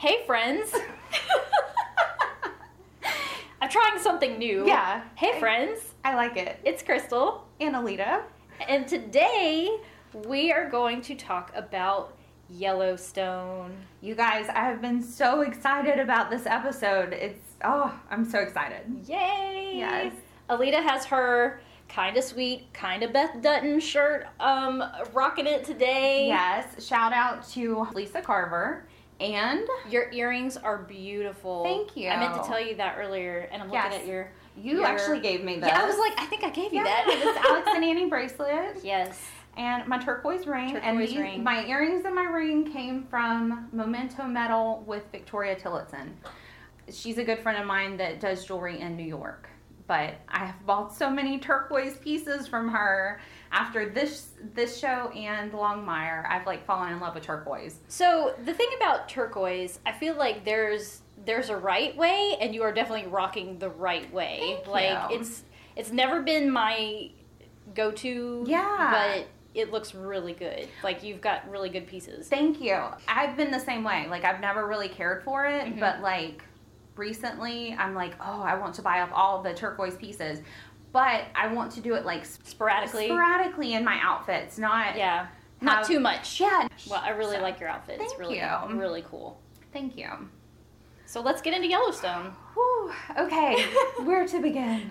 Hey, friends. I'm trying something new. Yeah. Hey, friends. I like it. It's Crystal. And Alita. And today we are going to talk about Yellowstone. You guys, I have been so excited about this episode. It's, oh, I'm so excited. Yay! Yes. Alita has her kind of sweet, kind of Beth Dutton shirt um rocking it today. Yes. Shout out to Lisa Carver. And Your earrings are beautiful. Thank you. I meant to tell you that earlier, and I'm looking at your. you your- actually gave me that. Yeah, I was like, I think I gave you yeah, that. this Alex and Ani bracelet. yes. and my turquoise ring. and Turquoise these, ring. my earrings and my ring came from Memento Metal with Victoria Tillotson. She's a good friend of mine that does jewelry in New York. But I have bought so many turquoise pieces from her after this this show and Longmire. I've like fallen in love with turquoise. So the thing about turquoise, I feel like there's there's a right way, and you are definitely rocking the right way. Thank like you. it's it's never been my go-to. Yeah. But it looks really good. Like you've got really good pieces. Thank you. I've been the same way. Like I've never really cared for it, Mhm. but like recently I'm like, "Oh, I want to buy up all the turquoise pieces." But I want to do it like Sporadically. sporadically in my outfits, not Yeah. Not have- too much. Yeah. Well, I really So, like your outfit. it's thank really you. really cool. Thank you. So let's get into Yellowstone. Whew, okay, where to begin?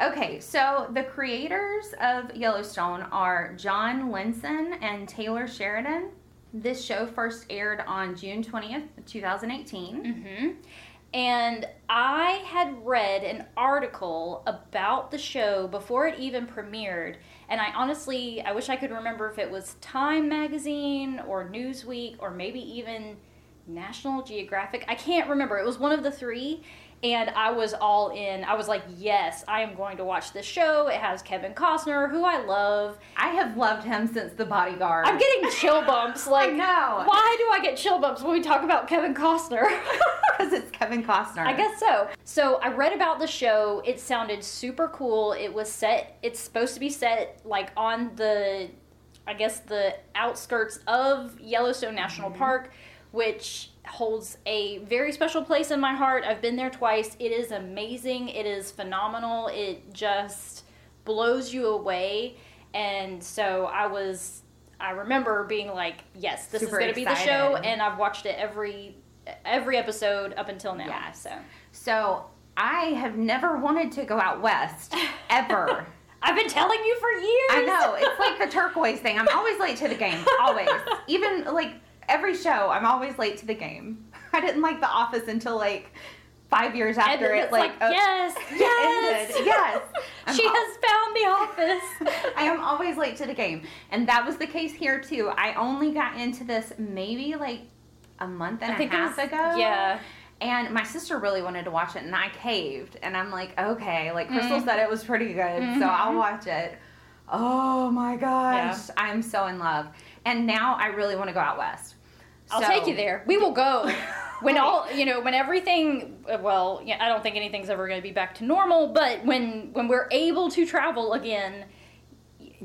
Okay, so the creators of Yellowstone are John Linson and Taylor Sheridan. This show first aired on June 20th, 2018. hmm And I had read an article about the show before it even premiered. And I honestly, I wish I could remember if it was Time Magazine or Newsweek or maybe even National Geographic. I can't remember. It was one of the three. And I was all in. I was like, yes, I am going to watch this show. It has Kevin Costner, who I love. I have loved him since The Bodyguard. I'm getting chill bumps. Like, I know. why do I get chill bumps when we talk about Kevin Costner? Because it's Kevin Costner. I guess so. So I read about the show. It sounded super cool. It was set. It's supposed to be set like on the, I guess the outskirts of Yellowstone National mm-hmm. Park, which holds a very special place in my heart. I've been there twice. It is amazing. It is phenomenal. It just blows you away. And so I was. I remember being like, "Yes, this Super is going to be the show," and I've watched it every every episode up until now. Yes. So So I have never wanted to go out west, ever. I've been telling you for years. I know. It's like the turquoise thing. I'm always late to the game. Always. Even like every show, I'm always late to the game. I didn't like The Office until like five years after it like, like, uh, yes, yes, ended. Yes. I'm she al- has found the office. I am always late to the game. And that was the case here too. I only got into this maybe like a month and I a half was, ago. Yeah, And my sister really wanted to watch it, and I caved. And I'm like, okay, like Crystal Mhm. said it was pretty good, so Mhm. I'll watch it. Oh my gosh, I'm so in love. And now I really want to go out west. I'll So- take you there. We will go when all you know when everything. Well, yeah, I don't think anything's ever going to be back to normal, but when when we're able to travel again,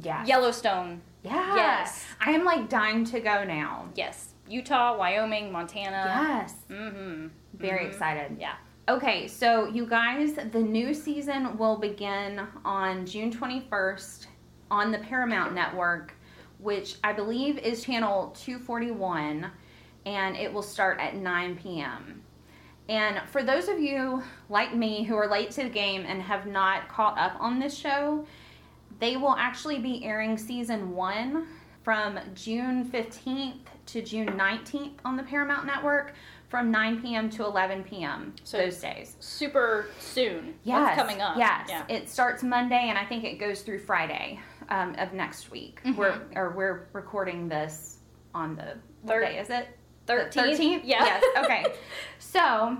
Yeah. Yellowstone, Yeah. Yes. I am like dying to go now. yes, Utah, Wyoming, Montana. Yes. Mm-hmm. Very Mhm. excited. Yeah. Okay, so you guys, the new season will begin on June 21st on the Paramount Network, which I believe is channel 241, and it will start at 9 p.m. And for those of you like me who are late to the game and have not caught up on this show, they will actually be airing season one from June 15th to June 19th on the Paramount Network from 9 p.m. to 11 p.m. So- those days. Super soon. Yes, What's coming up? Yes, Yeah. it starts Monday, and I think it goes through Friday um, of next week. Mhm. We're or we're recording this on the what Third- day is it? The 13th? Yeah. Yes. Okay. so.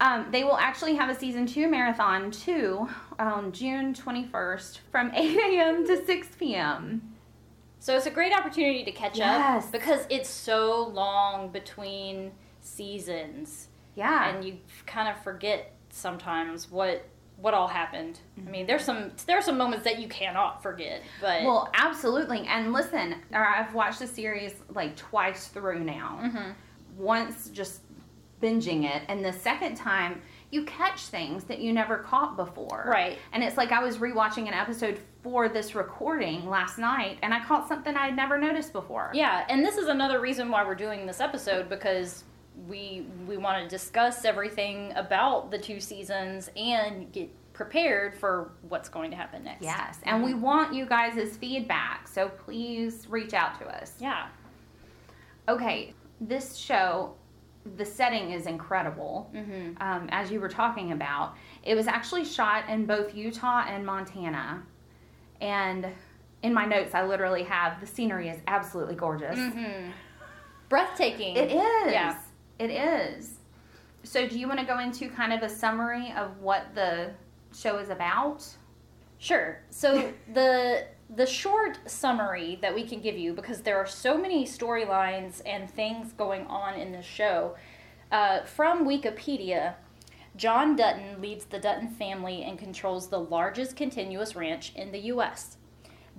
Um, they will actually have a season two marathon too on June 21st from 8 a.m. to 6 p.m. So it's a great opportunity to catch Yes. up because it's so long between seasons, Yeah. and you kind of forget sometimes what what all happened. I mean, there's some there are some moments that you cannot forget, but Well, absolutely. And listen, I've watched the series like twice through now. Mhm. Once just binging it, and the second time you catch things that you never caught before. Right. And it's like I was rewatching an episode for this recording last night, and I caught something I had never noticed before. Yeah, and this is another reason why we're doing this episode because we we want to discuss everything about the two seasons and get prepared for what's going to happen next. Yes, and we want you guys' feedback, so please reach out to us. Yeah. Okay, this show, the setting is incredible. Mhm. Um, as you were talking about, it was actually shot in both Utah and Montana, and in my notes, I literally have the scenery is absolutely gorgeous. Mhm. Breathtaking. It is. Yeah. It is. So, do you want to go into kind of a summary of what the show is about? Sure. So the the short summary that we can give you because there are so many storylines and things going on in this show. Uh, from Wikipedia, John Dutton leads the Dutton family and controls the largest continuous ranch in the U.S.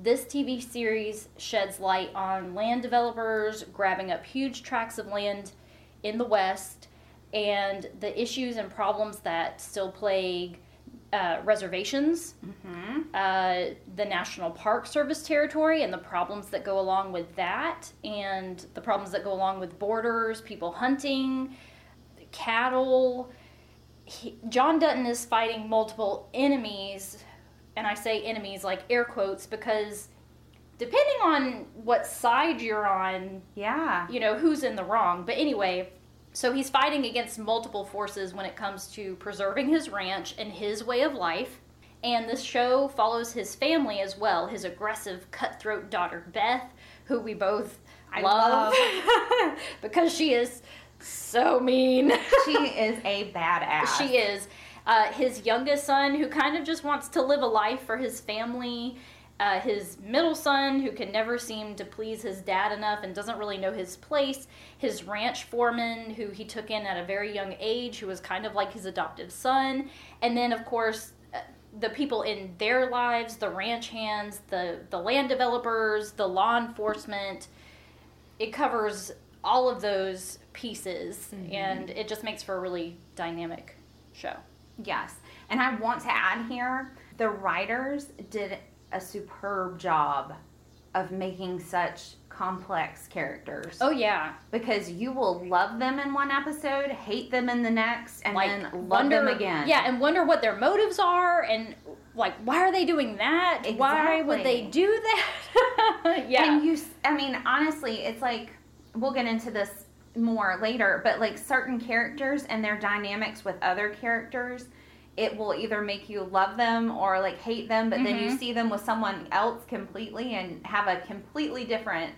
This TV series sheds light on land developers grabbing up huge tracts of land in the West and the issues and problems that still plague uh, reservations Mm-hmm. uh, the National Park Service territory and the problems that go along with that, and the problems that go along with borders, people hunting, cattle. He, John Dutton is fighting multiple enemies, and I say enemies like air quotes because depending on what side you're on, Yeah. you know, who's in the wrong. But anyway, so he's fighting against multiple forces when it comes to preserving his ranch and his way of life. And this show follows his family as well his aggressive, cutthroat daughter, Beth, who we both I love, because she is so mean. she is a badass. She is. Uh, his youngest son, who kind of just wants to live a life for his family. Uh, his middle son, who can never seem to please his dad enough and doesn't really know his place. His ranch foreman, who he took in at a very young age, who was kind of like his adoptive son. And then, of course, uh, the people in their lives the ranch hands, the, the land developers, the law enforcement. It covers all of those pieces, and it just makes for a really dynamic show. Yes. And I want to add here the writers did a superb job of making such complex characters. Oh yeah, Because you will love them in one episode, hate them in the next, and like then love wonder them again. Yeah, and wonder what their motives are, and like why are they doing that? Why would they do that? yeah, And you, I mean, honestly, it's like, we'll get into this more later, but like certain characters and their dynamics with other characters, it will either make you love them or like hate them, but then you Mhm. see them with someone else completely and have a completely different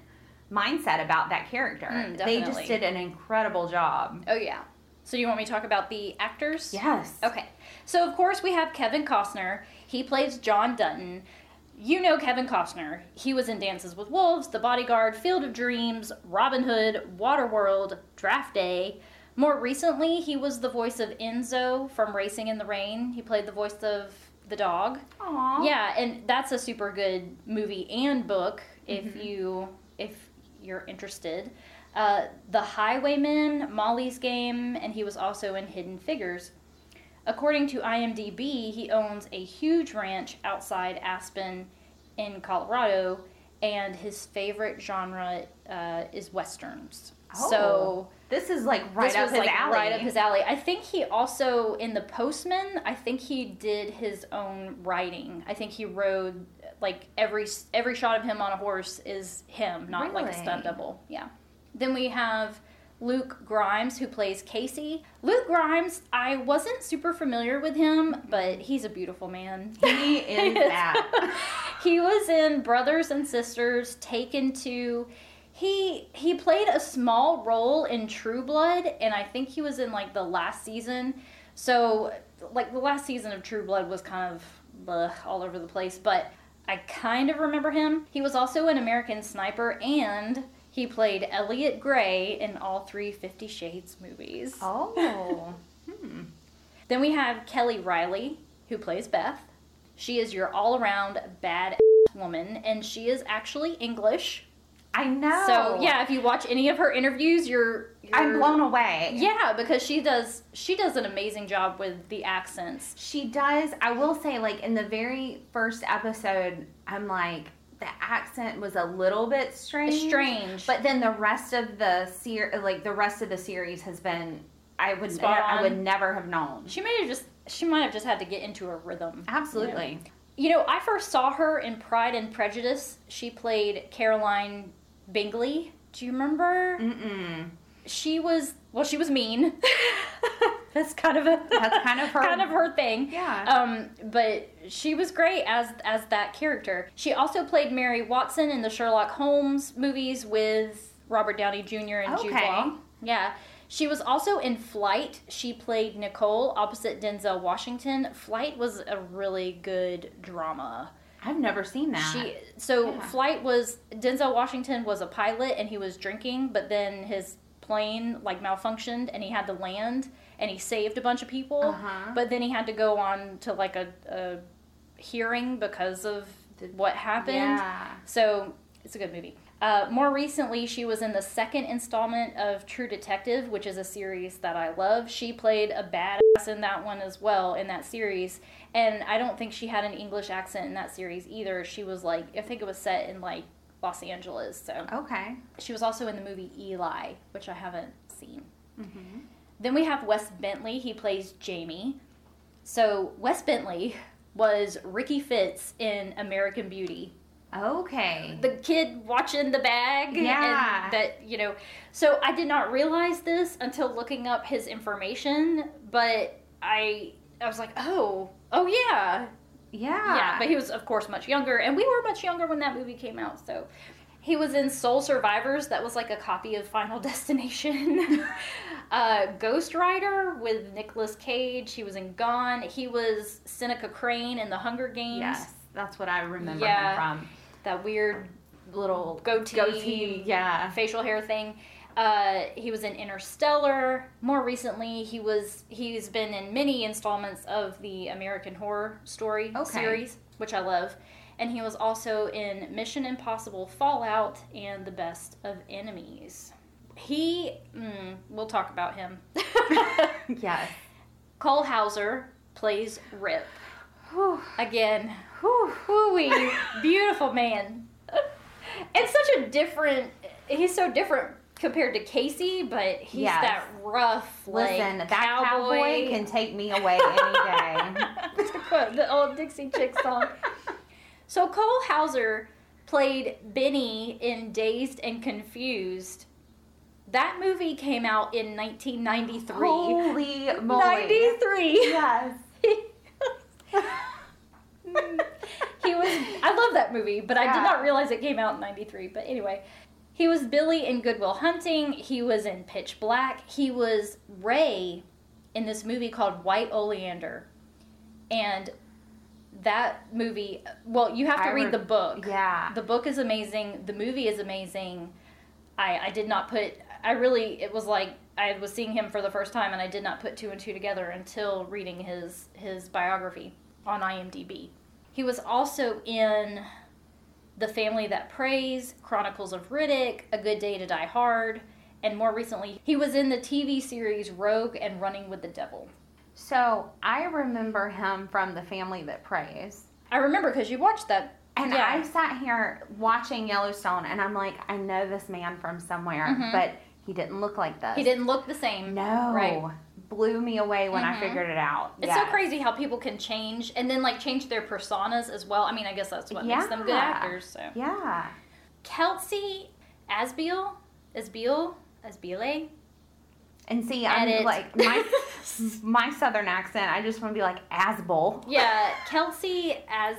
mindset about that character. Mm, they just did an incredible job. oh yeah. So you want me to talk about the actors? Yes. Okay. So of course we have Kevin Costner. He plays John Dutton. You know Kevin Costner. He was in Dances with Wolves, The Bodyguard, Field of Dreams, Robin Hood, Waterworld, Draft Day. More recently, he was the voice of Enzo from Racing in the Rain. He played the voice of the dog. Aw. Yeah, and that's a super good movie and book if you if you're interested. Uh, the Highwayman, Molly's Game, and he was also in Hidden Figures. According to IMDb, he owns a huge ranch outside Aspen in Colorado, and his favorite genre uh, is westerns. So Oh, this is like right this up his like alley. right up his alley. I think he also in the Postman. I think he did his own writing. I think he rode like every every shot of him on a horse is him, not like a stunt double. Yeah. Then we have Luke Grimes who plays Kayce. Luke Grimes, I wasn't super familiar with him, but he's a beautiful man. He is that. he was in Brothers and Sisters, Taken to. He he played a small role in True Blood, and I think he was in like the last season. So like the last season of True Blood was kind of bleh, all over the place, but I kind of remember him. He was also an American Sniper, and he played Elliot Grey in all three Fifty Shades movies. oh. Hmm. Then we have Kelly Reilly, who plays Beth. She is your all around bad woman, and she is actually English. I know. So yeah, if you watch any of her interviews, you're, you're I'm blown away. Yeah, because she does she does an amazing job with the accents. She does. I will say, like in the very first episode, I'm like the accent was a little bit strange. Strange, But then the rest of the ser- like the rest of the series has been. I would Spot I would never have known. she may have just she might have just had to get into a rhythm. Absolutely. You know, I first saw her in Pride and Prejudice. She played Caroline Bingley. Do you remember? Mm-mm. She was well, she was mean. That's kind of a That's kind of her- kind of her thing. Yeah. Um, but she was great as as that character. She also played Mary Watson in the Sherlock Holmes movies with Robert Downey Jr. and Jude Law. Yeah. She was also in Flight. She played Nicole opposite Denzel Washington. Flight was a really good drama. I've never seen that. She so Yeah. Flight was Denzel Washington was a pilot and he was drinking, but then his plane like malfunctioned and he had to land and he saved a bunch of people. Uh-huh. But then he had to go on to like a, a hearing because of what happened. Yeah. So it's a good movie. Uh, more recently, she was in the second installment of True Detective, which is a series that I love. She played a badass in that one as well, in that series. And I don't think she had an English accent in that series either. She was like, I think it was set in like Los Angeles. So Okay. she was also in the movie Eli, which I haven't seen. Mm-hmm. Then we have Wes Bentley. He plays Jamie. So Wes Bentley was Ricky Fitz in American Beauty Okay. the kid watching the bag Yeah. and that you know so i did not realize this until looking up his information but i i was like oh oh yeah yeah. yeah but he was of course much younger and we were much younger when that movie came out so he was in soul survivors that was like a copy of final destination uh, ghost rider with Nicolas cage he was in gone he was seneca crane in the hunger games Yes. That's what I remember Yeah. him from. That weird little goatee, Goatee. Yeah. facial hair thing. Uh, he was in Interstellar. More recently, he was he's been in many installments of the American Horror Story Okay. series, which I love. And he was also in Mission Impossible Fallout and The Best of Enemies. He, mm, we'll talk about him. Yes. Cole Hauser plays Rip. Whew. Again, Whew. Woo-wee, beautiful man. And such a different, he's so different compared to Kayce, but he's Yes. that rough, like, Listen, that cowboy can take me away any day. to quote the old Dixie Chick song. So Cole Hauser played Benny in Dazed and Confused. That movie came out in 1993. Holy moly. 93. Yes. he was I love that movie, but I did not realize it came out in 93. But anyway, he was Billy in Goodwill Hunting, he was in Pitch Black, he was Ray in this movie called White Oleander. And that movie, well, you have to I read re- the book. Yeah. The book is amazing, the movie is amazing. I I did not put I really it was like I was seeing him for the first time and I did not put two and two together until reading his his biography on IMDb. He was also in The Family That Prays, Chronicles of Riddick, A Good Day to Die Hard, and more recently, he was in the TV series Rogue and Running with the Devil. So I remember him from The Family That Prays. I remember because you watched that. And Yeah. I sat here watching Yellowstone and I'm like, I know this man from somewhere, Mhm. but he didn't look like this. He didn't look the same. No. Right. Blew me away when I Mhm. figured it out. It's Yes. so crazy how people can change and then like change their personas as well. I mean, I guess that's what makes them good actors. So Yeah. Kelsey Asbiel, Asbiel, Asbiele. And see, I'm Edit. like my my southern accent. I just want to be like Asbel, Yeah, Kelsey as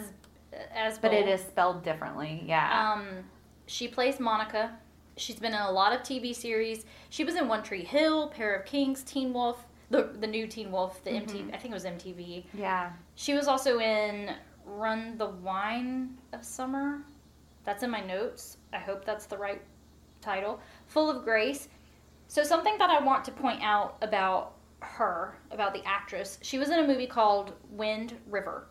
as but it is spelled differently. Yeah. Um, she plays Monica. She's been in a lot of TV series. She was in One Tree Hill, Pair of Kings, Teen Wolf, the the new Teen Wolf, the MTV. Mm-hmm. I think it was MTV. yeah. She was also in Run the Wine of Summer. That's in my notes. I hope that's the right title. Full of Grace. So, something that I want to point out about her, about the actress, she was in a movie called Wind River.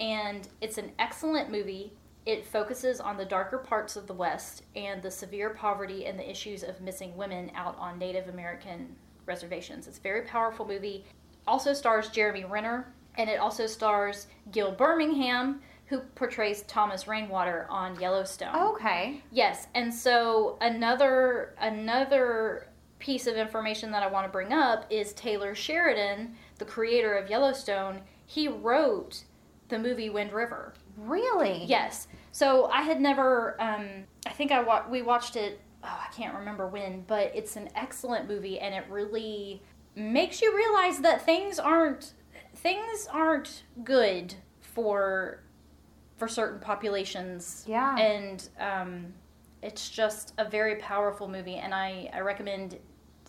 And it's an excellent movie. It focuses on the darker parts of the West and the severe poverty and the issues of missing women out on Native American reservations. It's a very powerful movie. Also stars Jeremy Renner, and it also stars Gil Birmingham, who portrays Thomas Rainwater on Yellowstone. Okay. Yes, and so another another piece of information that I want to bring up is Taylor Sheridan, the creator of Yellowstone. He wrote the movie Wind River. Really? Yes. So I had never. Um, I think I wa- we watched it. Oh, I can't remember when, but it's an excellent movie, and it really makes you realize that things aren't things aren't good for for certain populations. Yeah. And um, it's just a very powerful movie, and I I recommend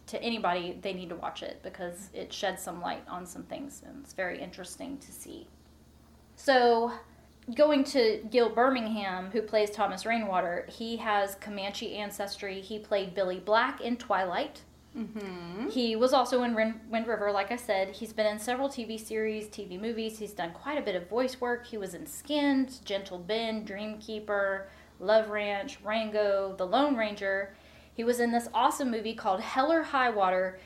to anybody they need to watch it because it sheds some light on some things, and it's very interesting to see. So going to Gil Birmingham, who plays Thomas Rainwater, he has Comanche ancestry. He played Billy Black in Twilight. Mm-hmm. He was also in Wind, Wind River, like I said. He's been in several TV series, TV movies. He's done quite a bit of voice work. He was in Skins, Gentle Ben, Dreamkeeper, Love Ranch, Rango, The Lone Ranger. He was in this awesome movie called Hell or High Water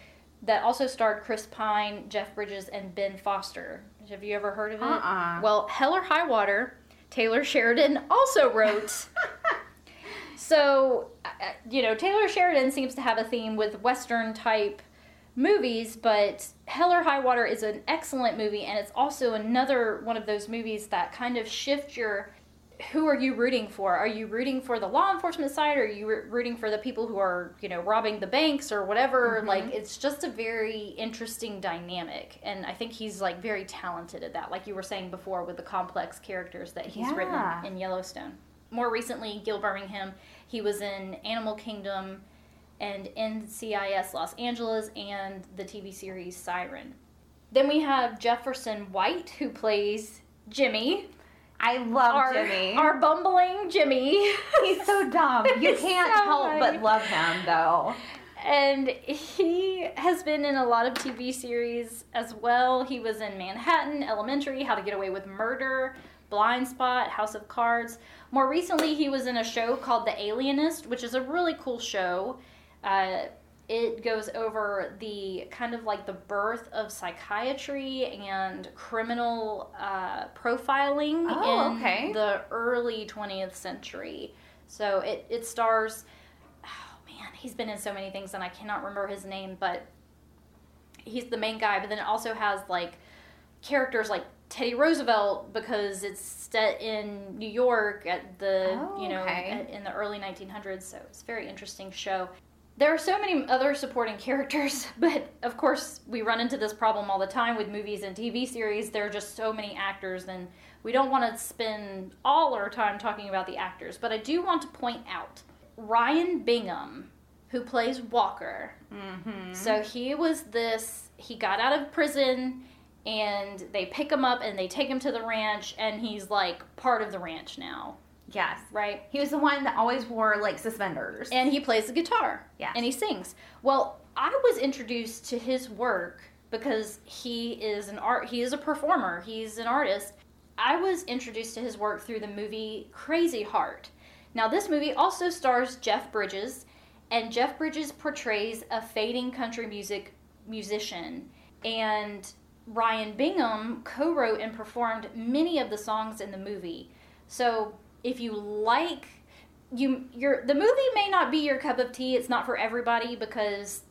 that also starred Chris Pine, Jeff Bridges, and Ben Foster. Have you ever heard of it? Uh-uh. Well, Hell or High Water, Taylor Sheridan also wrote. so, uh, you know, Taylor Sheridan seems to have a theme with Western type movies, but Hell or High Water is an excellent movie, and it's also another one of those movies that kind of shift your who are you rooting for? Are you rooting for the law enforcement side, or are you rooting for the people who are, you know, robbing the banks or whatever? Mhm. Like, it's just a very interesting dynamic, and I think he's like very talented at that. Like you were saying before, with the complex characters that he's Yeah. written in Yellowstone. More recently, Gil Birmingham, he was in Animal Kingdom and NCIS Los Angeles and the TV series Siren. Then we have Jefferson White, who plays Jimmy, I love our, Jimmy. our bumbling Jimmy. He's so dumb. You can't so help funny. but love him, though. and he has been in a lot of TV series as well. He was in Manhattan, Elementary, How to Get Away with Murder, Blind Spot, House of Cards. More recently, he was in a show called The Alienist, which is a really cool show. Uh, it goes over the kind of like the birth of psychiatry and criminal uh, profiling Oh, in okay. the early 20th century. So it, it stars oh man, he's been in so many things and I cannot remember his name, but he's the main guy. But then it also has like characters like Teddy Roosevelt because it's set in New York at the Oh, you know okay. at, in the early 1900s. So it's a very interesting show. There are so many other supporting characters, but of course we run into this problem all the time with movies and TV series. There are just so many actors, and we don't want to spend all our time talking about the actors. But I do want to point out Ryan Bingham, who plays Walker. Mm-hmm. So he was this, he got out of prison and they pick him up and they take him to the ranch and he's like part of the ranch now, yes. right? He was the one that always wore like suspenders. And he plays the guitar. Yeah. And he sings. Well, I was introduced to his work because he is an art he is a performer. He's an artist. I was introduced to his work through the movie Crazy Heart. Now this movie also stars Jeff Bridges and Jeff Bridges portrays a fading country music musician and Ryan Bingham co-wrote and performed many of the songs in the movie. So if you like you your the movie may not be your cup of tea. It's not for everybody because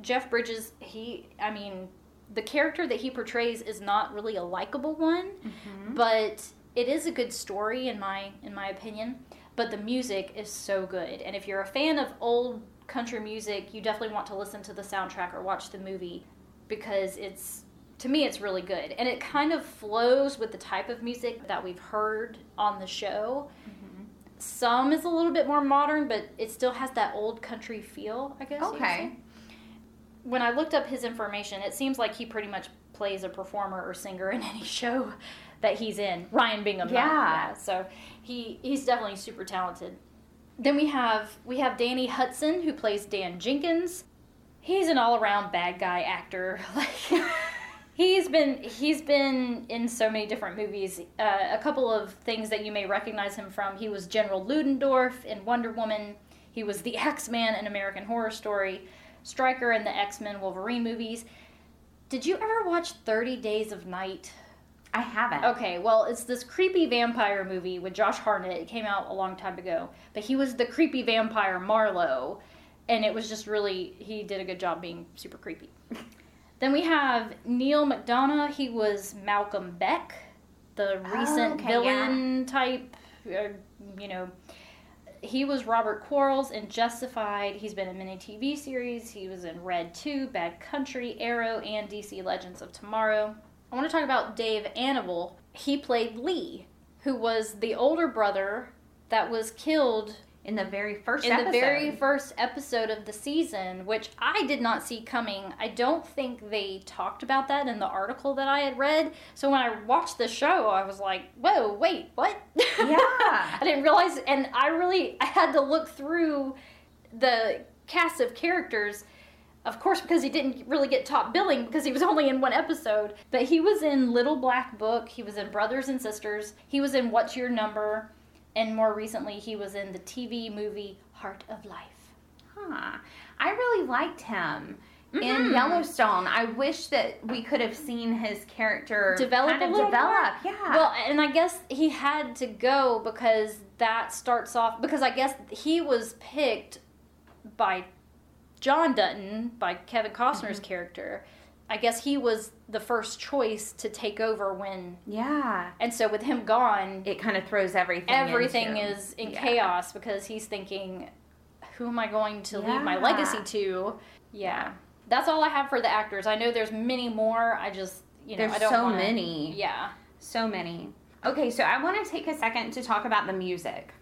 Jeff Bridges he I mean the character that he portrays is not really a likable one, Mhm. but it is a good story in my in my opinion. But the music is so good, and if you're a fan of old country music, you definitely want to listen to the soundtrack or watch the movie because it's to me it's really good and it kind of flows with the type of music that we've heard on the show Mhm. some is a little bit more modern, but it still has that old country feel, I guess. Okay. When I looked up his information, it seems like he pretty much plays a performer or singer in any show that he's in. Ryan Bingham. Yeah. So he he's definitely super talented. Then we have we have Danny Huston who plays Dan Jenkins. He's an all around bad guy actor. Like He's been he's been in so many different movies. Uh, a couple of things that you may recognize him from. He was General Ludendorff in Wonder Woman. He was the Axeman in American Horror Story. Stryker in the X Men Wolverine movies. Did you ever watch Thirty Days of Night? I haven't. Okay, well, it's this creepy vampire movie with Josh Hartnett. It came out a long time ago, but he was the creepy vampire Marlowe, and it was just really he did a good job being super creepy. then we have Neal McDonough. He was Malcolm Beck, the recent okay, villain type, uh, you know. He was Robert Quarles in Justified. He's been in many TV series. He was in Red 2, Bad Country, Arrow, and DC Legends of Tomorrow. I want to talk about Dave Annable. He played Lee, who was the older brother that was killed In the very first in episode. the very first episode of the season, which I did not see coming. I don't think they talked about that in the article that I had read. So when I watched the show, I was like, "Whoa, wait, what?" Yeah. I didn't realize, and I really I had to look through the cast of characters. Of course, because he didn't really get top billing because he was only in one episode. But he was in Little Black Book. He was in Brothers and Sisters. He was in What's Your Number, and more recently, he was in the TV movie Heart of Life. Huh. I really liked him in Mhm. Yellowstone. I wish that we could have seen his character Develop kind of develop. more? Yeah. Well, and I guess he had to go because that starts off because I guess he was picked by John Dutton by Kevin Costner's Mm-hmm. character. I guess he was the first choice to take over when yeah. and so with him gone It kind of throws everything. everything into- is in yeah. chaos because he's thinking who am I going to leave my legacy to? Yeah. That's all I have for the actors. I know there's many more. I just, you know, There's I don't so wanna, many. Yeah. So many. Okay, so I want to take a second to talk about the music.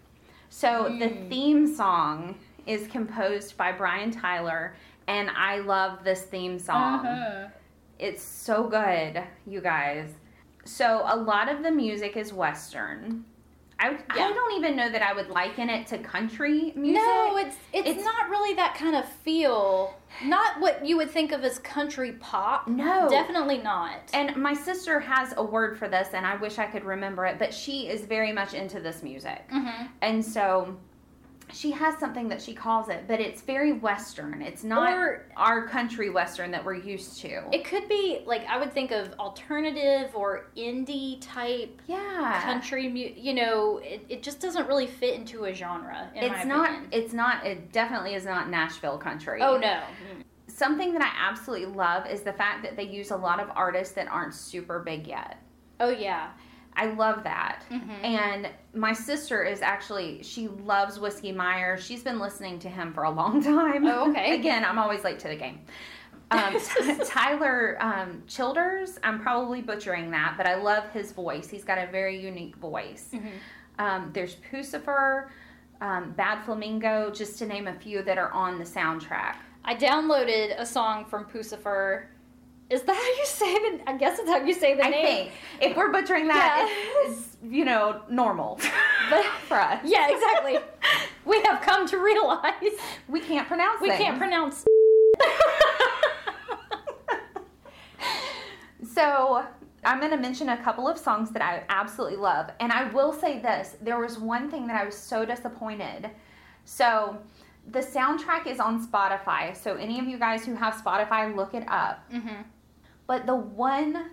So the Mm. theme song is composed by Brian Tyler, and I love this theme song. Uh-huh. It's so good, you guys. So a lot of the music is Western. I, Yeah. I don't even know that I would liken it to country music. No, it's, it's It's- not really that kind of feel. Not what you would think of as country pop. no. Definitely not. And my sister has a word for this, and I wish I could remember it, but she is very much into this music. hmm And so she has something that she calls it, but it's very Western. It's not Or- our country Western that we're used to. It could be like I would think of alternative or indie type yeah. country mu You know, it, it just doesn't really fit into a genre. In my It's not, opinion. it's not, it definitely is not Nashville country. Oh no. Mm-hmm. Something that I absolutely love is the fact that they use a lot of artists that aren't super big yet. Oh yeah. I love that. Mhm. And my sister is actually, she loves Whiskey Meyer. She's been listening to him for a long time. Oh, okay. Again, I'm always late to the game. Um, Tyler um, Childers, I'm probably butchering that, but I love his voice. He's got a very unique voice. Mhm. Um, there's Puscifer, um, Bad Flamingo, just to name a few that are on the soundtrack. I downloaded a song from Puscifer. Is that how you say the? I guess it's how you say the I name. think if we're butchering that, Yeah. it's, it's, you know, normal But- for us. Yeah, exactly. we have come to realize We can't pronounce we things. can't pronounce. So I'm going to mention a couple of songs that I absolutely love. And I will say this there was one thing that I was so disappointed. So the soundtrack is on Spotify. So any of you guys who have Spotify, look it up. hmm But the one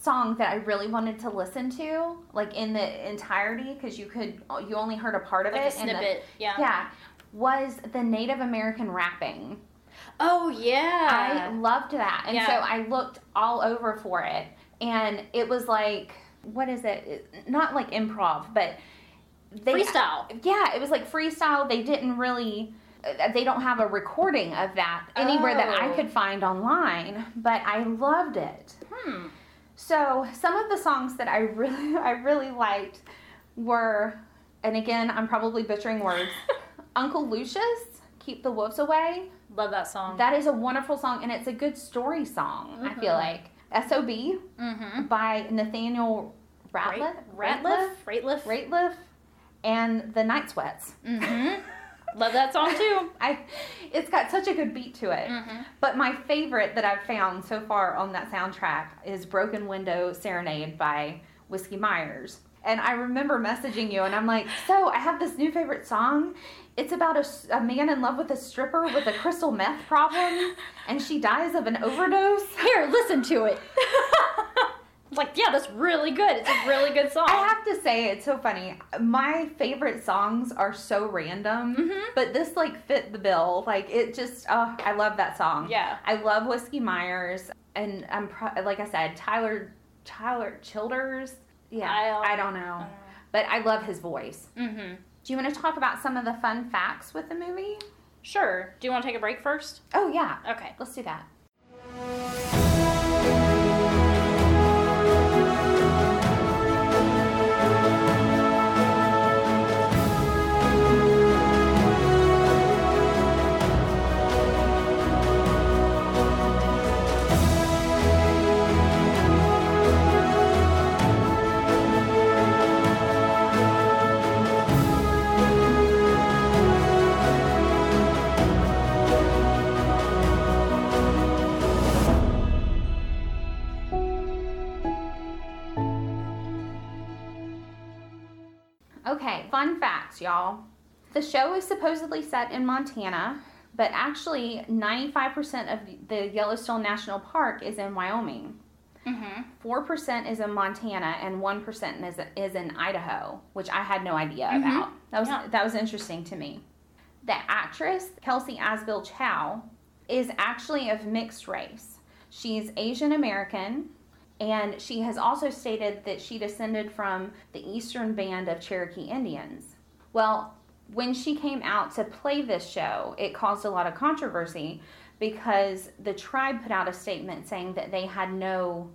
song that I really wanted to listen to, like in the entirety, because you could, you only heard a part of Like a it. and the- snippet. yeah. yeah, was the Native American rapping. Oh yeah. I loved that. And Yeah. so I looked all over for it. And it was like, what is it? It- Not like improv, but they. Freestyle. Yeah, it was like freestyle. They didn't really. Uh, They don't have a recording of that anywhere that I Oh. could find online, but I loved it. Hmm. So some of the songs that I really, I really liked were, and again, I'm probably butchering words. Uncle Lucius, "Keep the Wolves Away." Love that song. That is a wonderful song, and it's a good story song. I feel Mhm. like "S.O.B." mm-hmm. by Nathaniel Ratliff, Ratliff. Ratliff. Ratliff, and the Night Sweats. Mm-hmm. Love that song too. I, It's got such a good beat to it. Mm-hmm. But my favorite that I've found so far on that soundtrack is Broken Window Serenade by Whiskey Myers. And I remember messaging you, and I'm like, So I have this new favorite song. It's about a man in love with a stripper with a crystal meth problem, and she dies of an overdose. Here, listen to it. like, yeah, that's really good. It's a really good song. I have to say, it's so funny. My favorite songs are so random, Mhm. but this like fit the bill. Like it just, oh, I love that song. Yeah. I love Whiskey Myers, and I'm pro- like I said, Tyler Tyler Childers. Yeah, I, I, don't know, but I love his voice. Mm-hmm. Do you want to talk about some of the fun facts with the movie? Sure. Do you want to take a break first? Oh yeah, Okay. let's do that. Okay, fun facts, y'all. The show is supposedly set in Montana, but actually 95% of the Yellowstone National Park is in Wyoming. Mm-hmm. 4% is in Montana and 1% is, is in Idaho, which I had no idea Mhm. about. That was Yeah. that was interesting to me. The actress Kelsey Asbille Chow is actually of mixed race. She's Asian American and she has also stated that she descended from the Eastern Band of Cherokee Indians. Well, when she came out to play this show, it caused a lot of controversy because the tribe put out a statement saying that they had no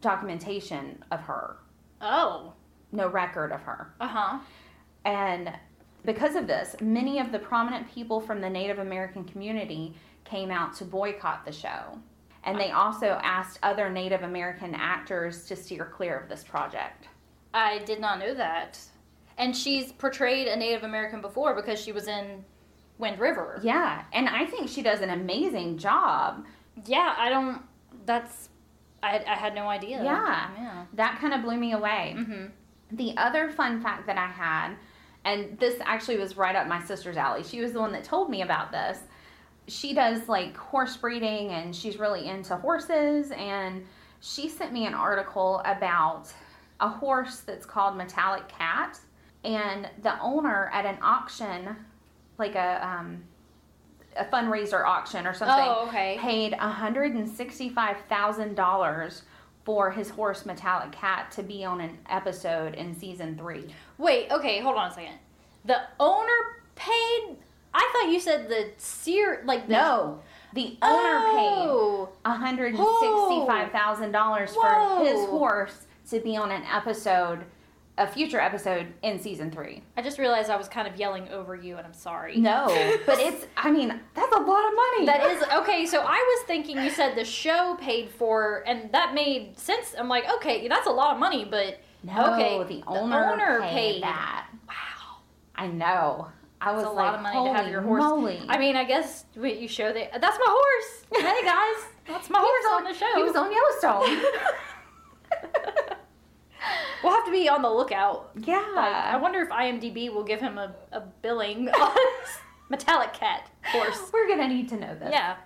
documentation of her, Oh. no record of her. Uh-huh. And because of this, many of the prominent people from the Native American community came out to boycott the show. And they also asked other Native American actors to steer clear of this project. I did not know that. And she's portrayed a Native American before because she was in Wind River. Yeah, and I think she does an amazing job. Yeah, I don't. That's. I, I had no idea. Yeah. Yeah. That kind of blew me away. Mm-hmm. The other fun fact that I had, and this actually was right up my sister's alley, she was the one that told me about this. She does like horse breeding and she's really into horses. And she sent me an article about a horse that's called Metallic Cat. And the owner at an auction, like a, um, a fundraiser auction or something, Oh, okay. paid $165,000 for his horse Metallic Cat to be on an episode in season three. Wait, okay, hold on a second. The owner paid. I thought you said the seer like the No, the owner oh. paid oh, $165,000 for his horse to be on an episode, a future episode in season three. I just realized I was kind of yelling over you, and I'm sorry. No, but it's, I mean, that's a lot of money. That is okay. So I was thinking you said the show paid for, and that made sense. I'm like, okay, that's a lot of money, but no, okay, the the owner, owner paid, paid. that. wow, I know. I was that's a like, lot of money to have your horse. moly." I mean, I guess wait, you show that that's my horse. hey guys, that's my horse was on the show. He was on Yellowstone. we'll have to be on the lookout. yeah. Like, I wonder if IMDb will give him a, a billing on metallic cat horse. We're gonna need to know this. Yeah.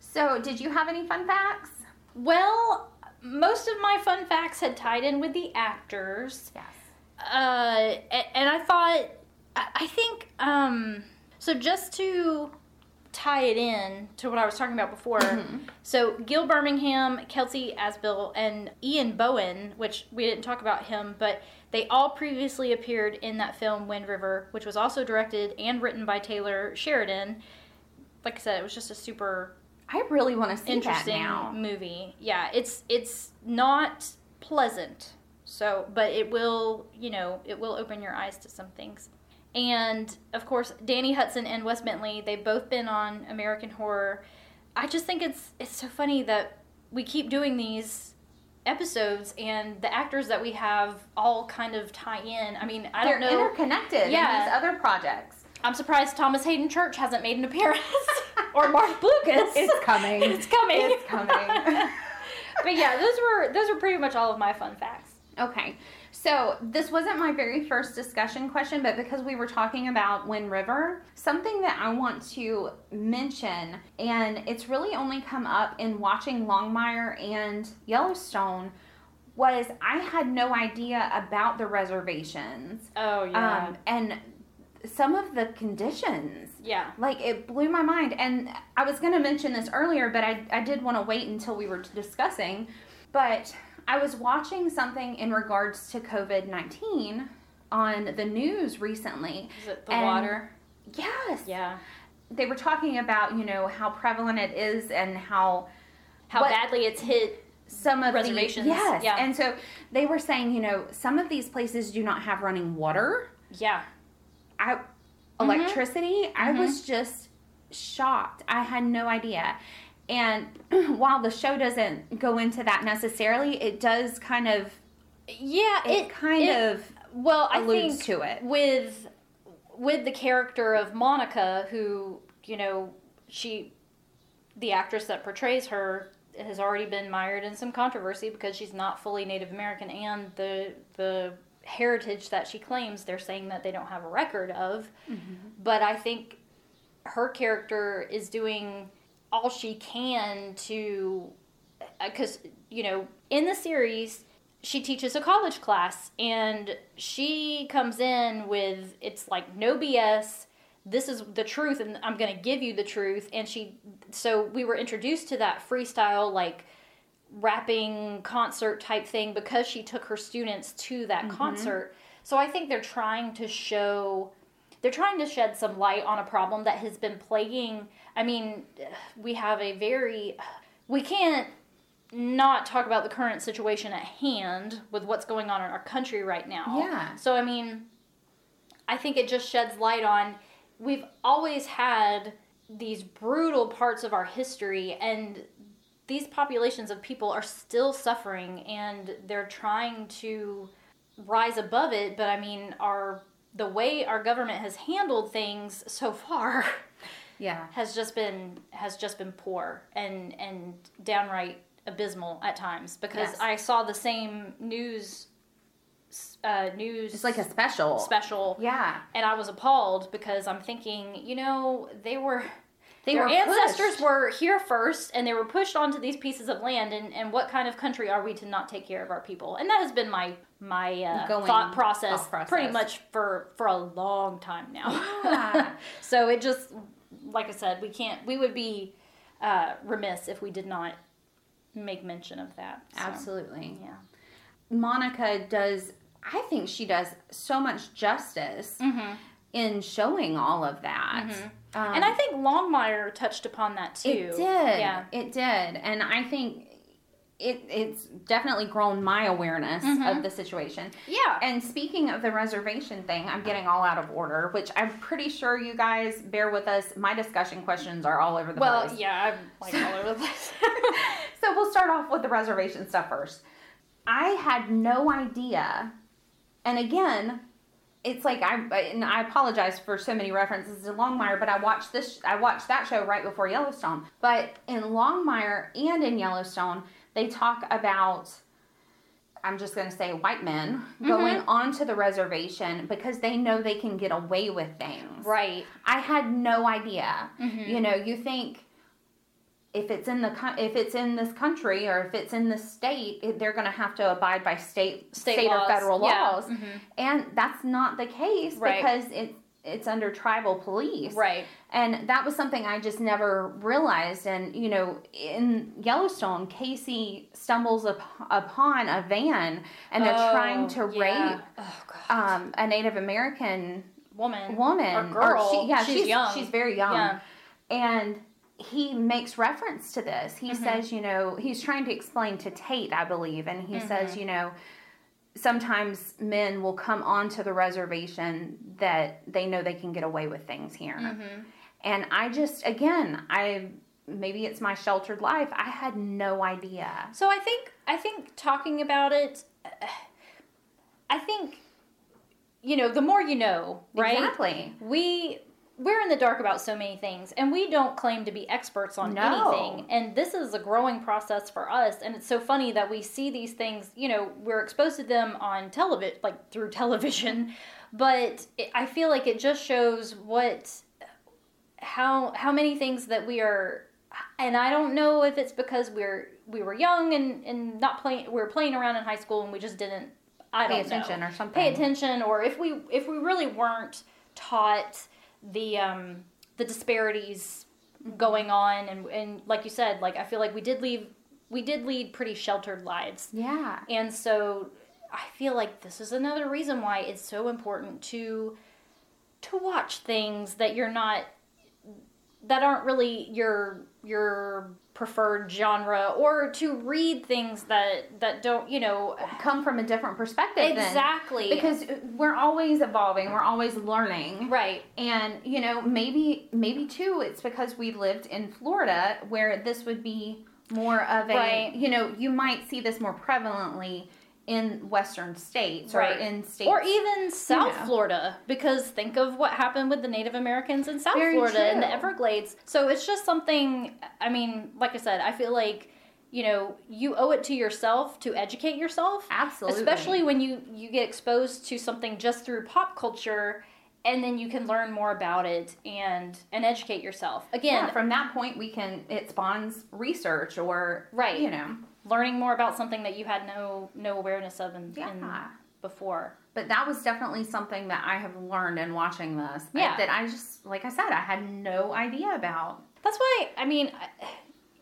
So, did you have any fun facts? Well, most of my fun facts had tied in with the actors. Yes. Uh, a- and I thought, I I think, um, so just to tie it in to what I was talking about before. Mhm. So Gil Birmingham, Kelsey Asbille, and Ian Bowen, which we didn't talk about him, but they all previously appeared in that film Wind River, which was also directed and written by Taylor Sheridan. Like I said, it was just a super I really want to see that interesting now. movie. Yeah, it's it's not pleasant. So, but it will, you know, it will open your eyes to some things. And of course, Danny Huston and Wes Bentley, they've both been on American Horror. I just think it's it's so funny that we keep doing these episodes and the actors that we have all kind of tie in. I mean, I They're don't know. They're interconnected Yeah. in these other projects. I'm surprised Thomas Haden Church hasn't made an appearance. or Mark Lucas. It's coming. It's coming. It's coming. but yeah, those were those are pretty much all of my fun facts. Okay. So this wasn't my very first discussion question, but because we were talking about Wind River, something that I want to mention, and it's really only come up in watching Longmire and Yellowstone, was I had no idea about the reservations. Oh yeah. Um, and some of the conditions. yeah. Like it blew my mind. And I was going to mention this earlier, but I, I did want to wait until we were discussing. But I was watching something in regards to COVID 19 on the news recently. Is it the water? Yes. Yeah. They were talking about, you know, how prevalent it is and how How badly it's hit. some of Reservations, The, yes. yeah. And so they were saying, you know, some of these places do not have running water. Yeah. I Mm-hmm. electricity, I was just shocked. I had no idea. And while the show doesn't go into that necessarily, it does kind of Yeah. it, kind it- of well, I alludes think to it. with with the character of Monica, who you know she, the actress that portrays her, has already been mired in some controversy because she's not fully Native American, and the the heritage that she claims they're saying that they don't have a record of. Mm-hmm. But I think her character is doing all she can to uh, because you know in the series she teaches a college class and she comes in with it's like no bs this is the truth and i'm going to give you the truth. And she so we were introduced to that freestyle like rapping concert type thing because she took her students to that mm-hmm. concert. So i think they're trying to show they're trying to shed some light on a problem that has been plaguing i mean we have a very we can't not talk about the current situation at hand with what's going on in our country right now Yeah. so i mean i think it just sheds light on we've always had these brutal parts of our history and these populations of people are still suffering and they're trying to rise above it but i mean our the way our government has handled things so far Yeah. has just been has just been poor and and downright abysmal at times because Yes. i saw the same news uh, news It's like a special. special Yeah. and i was appalled because i'm thinking you know they were They their were ancestors pushed. were here first and they were pushed onto these pieces of land and, and what kind of country are we to not take care of our people and that has been my my uh, thought, process thought process. pretty much for for a long time now Yeah. so it just like i said we can't we would be uh, remiss if we did not make mention of that So, Absolutely. yeah Monica does I think she does so much justice mm-hmm. in showing all of that. Um, and i think longmire touched upon that too It did. yeah It did. And I think it it's definitely grown my awareness Mhm. of the situation. yeah And speaking of the reservation thing, I'm getting all out of order, which I'm pretty sure you guys bear with us. My discussion questions are all over the well place. yeah i'm like all over the place So we'll start off with the reservation stuff first. I had no idea. And again, it's like I and I apologize for so many references to Longmire, but I watched this I watched that show right before Yellowstone. But in Longmire and in Yellowstone, they talk about I'm just going to say white men going onto the reservation because they know they can get away with things. right I had no idea. Mhm. You know, you think if it's in the if it's in this country or if it's in the state, it- they're going to have to abide by state State state, or federal yeah. laws, Mhm. and that's not the case Right. because it's it's under tribal police. right And that was something I just never realized. And, you know, in Yellowstone, Kayce stumbles up, upon a van and they're trying to Oh, yeah. rape oh um, a Native American woman woman or girl she, yeah she's, she's, young she's very young Yeah. and he makes reference to this he Mm-hmm. says you know he's trying to explain to tate i believe and he Mm-hmm. says you know sometimes men will come onto the reservation that they know they can get away with things here Mm-hmm. and i just again i maybe it's my sheltered life i had no idea So I think I think talking about it, I think you know the more you know, right? exactly We we're in the dark about so many things and we don't claim to be experts on No. anything and this is a growing process for us and it's so funny that we see these things you know we're exposed to them on television like through television but it, i feel like it just shows what how how many things that we are and i don't know if it's because we're we were young and and not playing we were playing around in high school and we just didn't i Pay don't attention know or something. pay attention or if we if we really weren't taught the um the disparities going on and and like you said like i feel like we did leave we did lead pretty sheltered lives Yeah. and so I feel like this is another reason why it's so important to to watch things that you're not that aren't really your your preferred genre or to read things that that don't, you know, Come from a different perspective. then. exactly Because we're always evolving, we're always learning. right. And you know, maybe maybe too it's because we lived in Florida where this would be more of a Right. you know, you might see this more prevalently in western states Right. or in states Or even South know. Florida, because think of what happened with the Native Americans in South Very Florida in the. Everglades. So it's just something, I mean, like I said, I feel like, you know, you owe it to yourself to educate yourself. Absolutely. Especially when you, you get exposed to something just through pop culture and then you can learn more about it and and educate yourself. Again, yeah, from that point we can it spawns research or Right. you know. Learning more about something that you had no no awareness of in, in Yeah. before. But that was definitely something that I have learned in watching this. Yeah. That I just, like I said, I had no idea about. That's why I mean, I,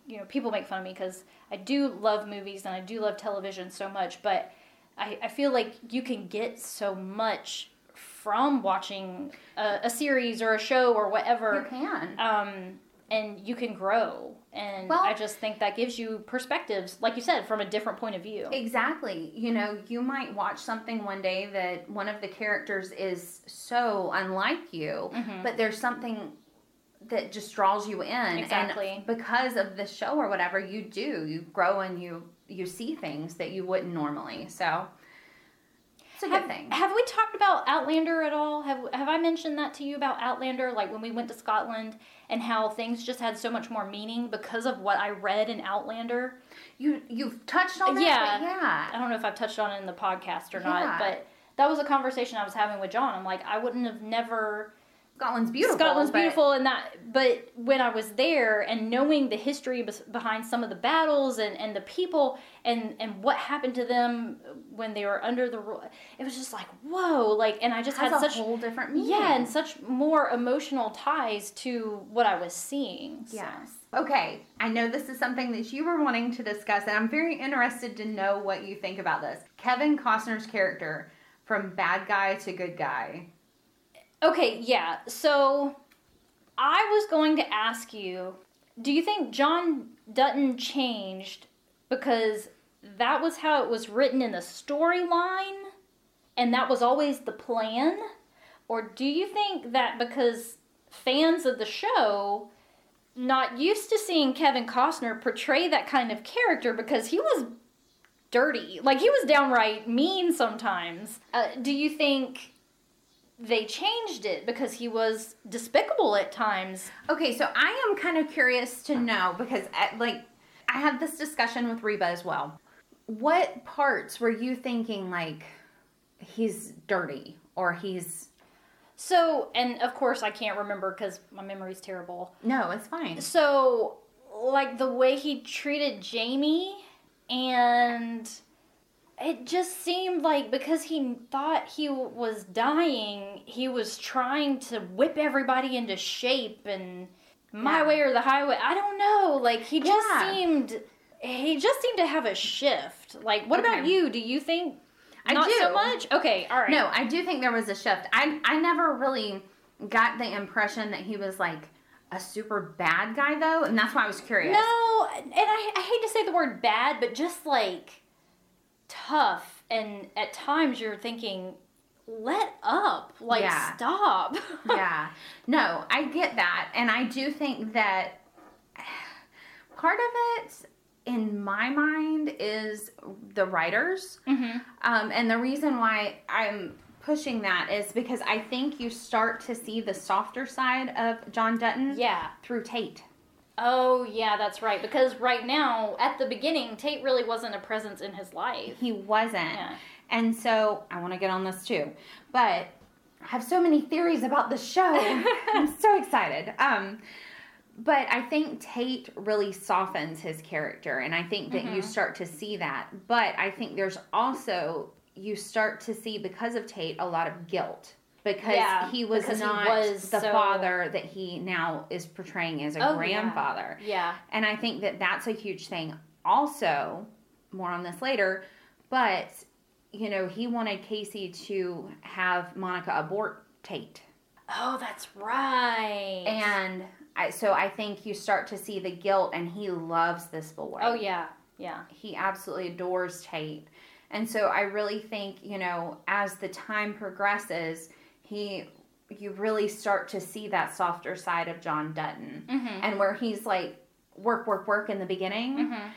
you know, people make fun of me because I do love movies and I do love television so much, but I, I feel like you can get so much from watching a, a series or a show or whatever. You can. um, and you can grow. And Well- I just think that gives you perspectives, like you said, from a different point of view. Exactly. You know, you might watch something one day that one of the characters is so unlike you, Mhm. but there's something that just draws you in Exactly. and because of the show or whatever you do you grow and you you see things that you wouldn't normally so it's a good Have, thing have we talked about Outlander at all? Have have I mentioned that to you about Outlander? Like when we went to Scotland and how things just had so much more meaning because of what I read in Outlander. you you've touched on that Yeah. yeah I don't know if I've touched on it in the podcast or not, but that was a conversation I was having with John. I'm like, I wouldn't have never Scotland's beautiful Scotland's beautiful and that but when I was there and knowing the history behind some of the battles and, and the people and and what happened to them when they were under the rule it was just like whoa like and I just had a such whole different meaning yeah and such more emotional ties to what I was seeing so. Yes. Okay, I know this is something that you were wanting to discuss, and I'm very interested to know what you think about this. Kevin Costner's character from bad guy to good guy. Okay, yeah. So I was going to ask you do you think John Dutton changed because that was how it was written in the storyline and that was always the plan? Or do you think that because fans of the show not used to seeing Kevin Costner portray that kind of character because he was dirty. Like he was downright mean sometimes. Uh, do you think they changed it because he was despicable at times? Okay, so I am kind of curious to know because, uh, like, I had this discussion with Reba as well. What parts were you thinking, like, he's dirty or he's. So, and of course I can't remember because my memory's terrible. No, it's fine. So, like the way he treated Jamie, and it just seemed like because he thought he was dying, he was trying to whip everybody into shape and my Yeah. way or the highway. I don't know. Like he just Yeah. seemed, he just seemed to have a shift. Like, what about you? Do you think? I not so do. much. Okay, all right. No, I do think there was a shift. I I never really got the impression that he was like a super bad guy though, and that's why I was curious. No, and I, I hate to say the word bad, but just like tough. And at times you're thinking, let up. Like, Yeah. stop. yeah. No, I get that. And I do think that part of it in my mind is the writers. hmm Um, and the reason why I'm pushing that is because I think you start to see the softer side of John Dutton Yeah. through Tate. Oh, yeah, that's right. Because right now, at the beginning, Tate really wasn't a presence in his life. He wasn't. Yeah. And so I want to get on this too. But I have so many theories about the show. I'm so excited. Um but I think Tate really softens his character and I think that you Mhm. start to see that. But I think there's also you start to see because of Tate a lot of guilt because Yeah, he was because he not was the so- father that he now is portraying as a Oh, yeah. grandfather. Yeah. And I think that that's a huge thing. Also, more on this later, but you know, he wanted Kayce to have Monica abort Tate. Oh, that's right. And I, so I think you start to see the guilt, and he loves this boy. oh, yeah. Yeah. He absolutely adores Tate. And so I really think, you know, as the time progresses, he you really start to see that softer side of John Dutton. Mm-hmm. And where he's like work work work in the beginning, Mm-hmm.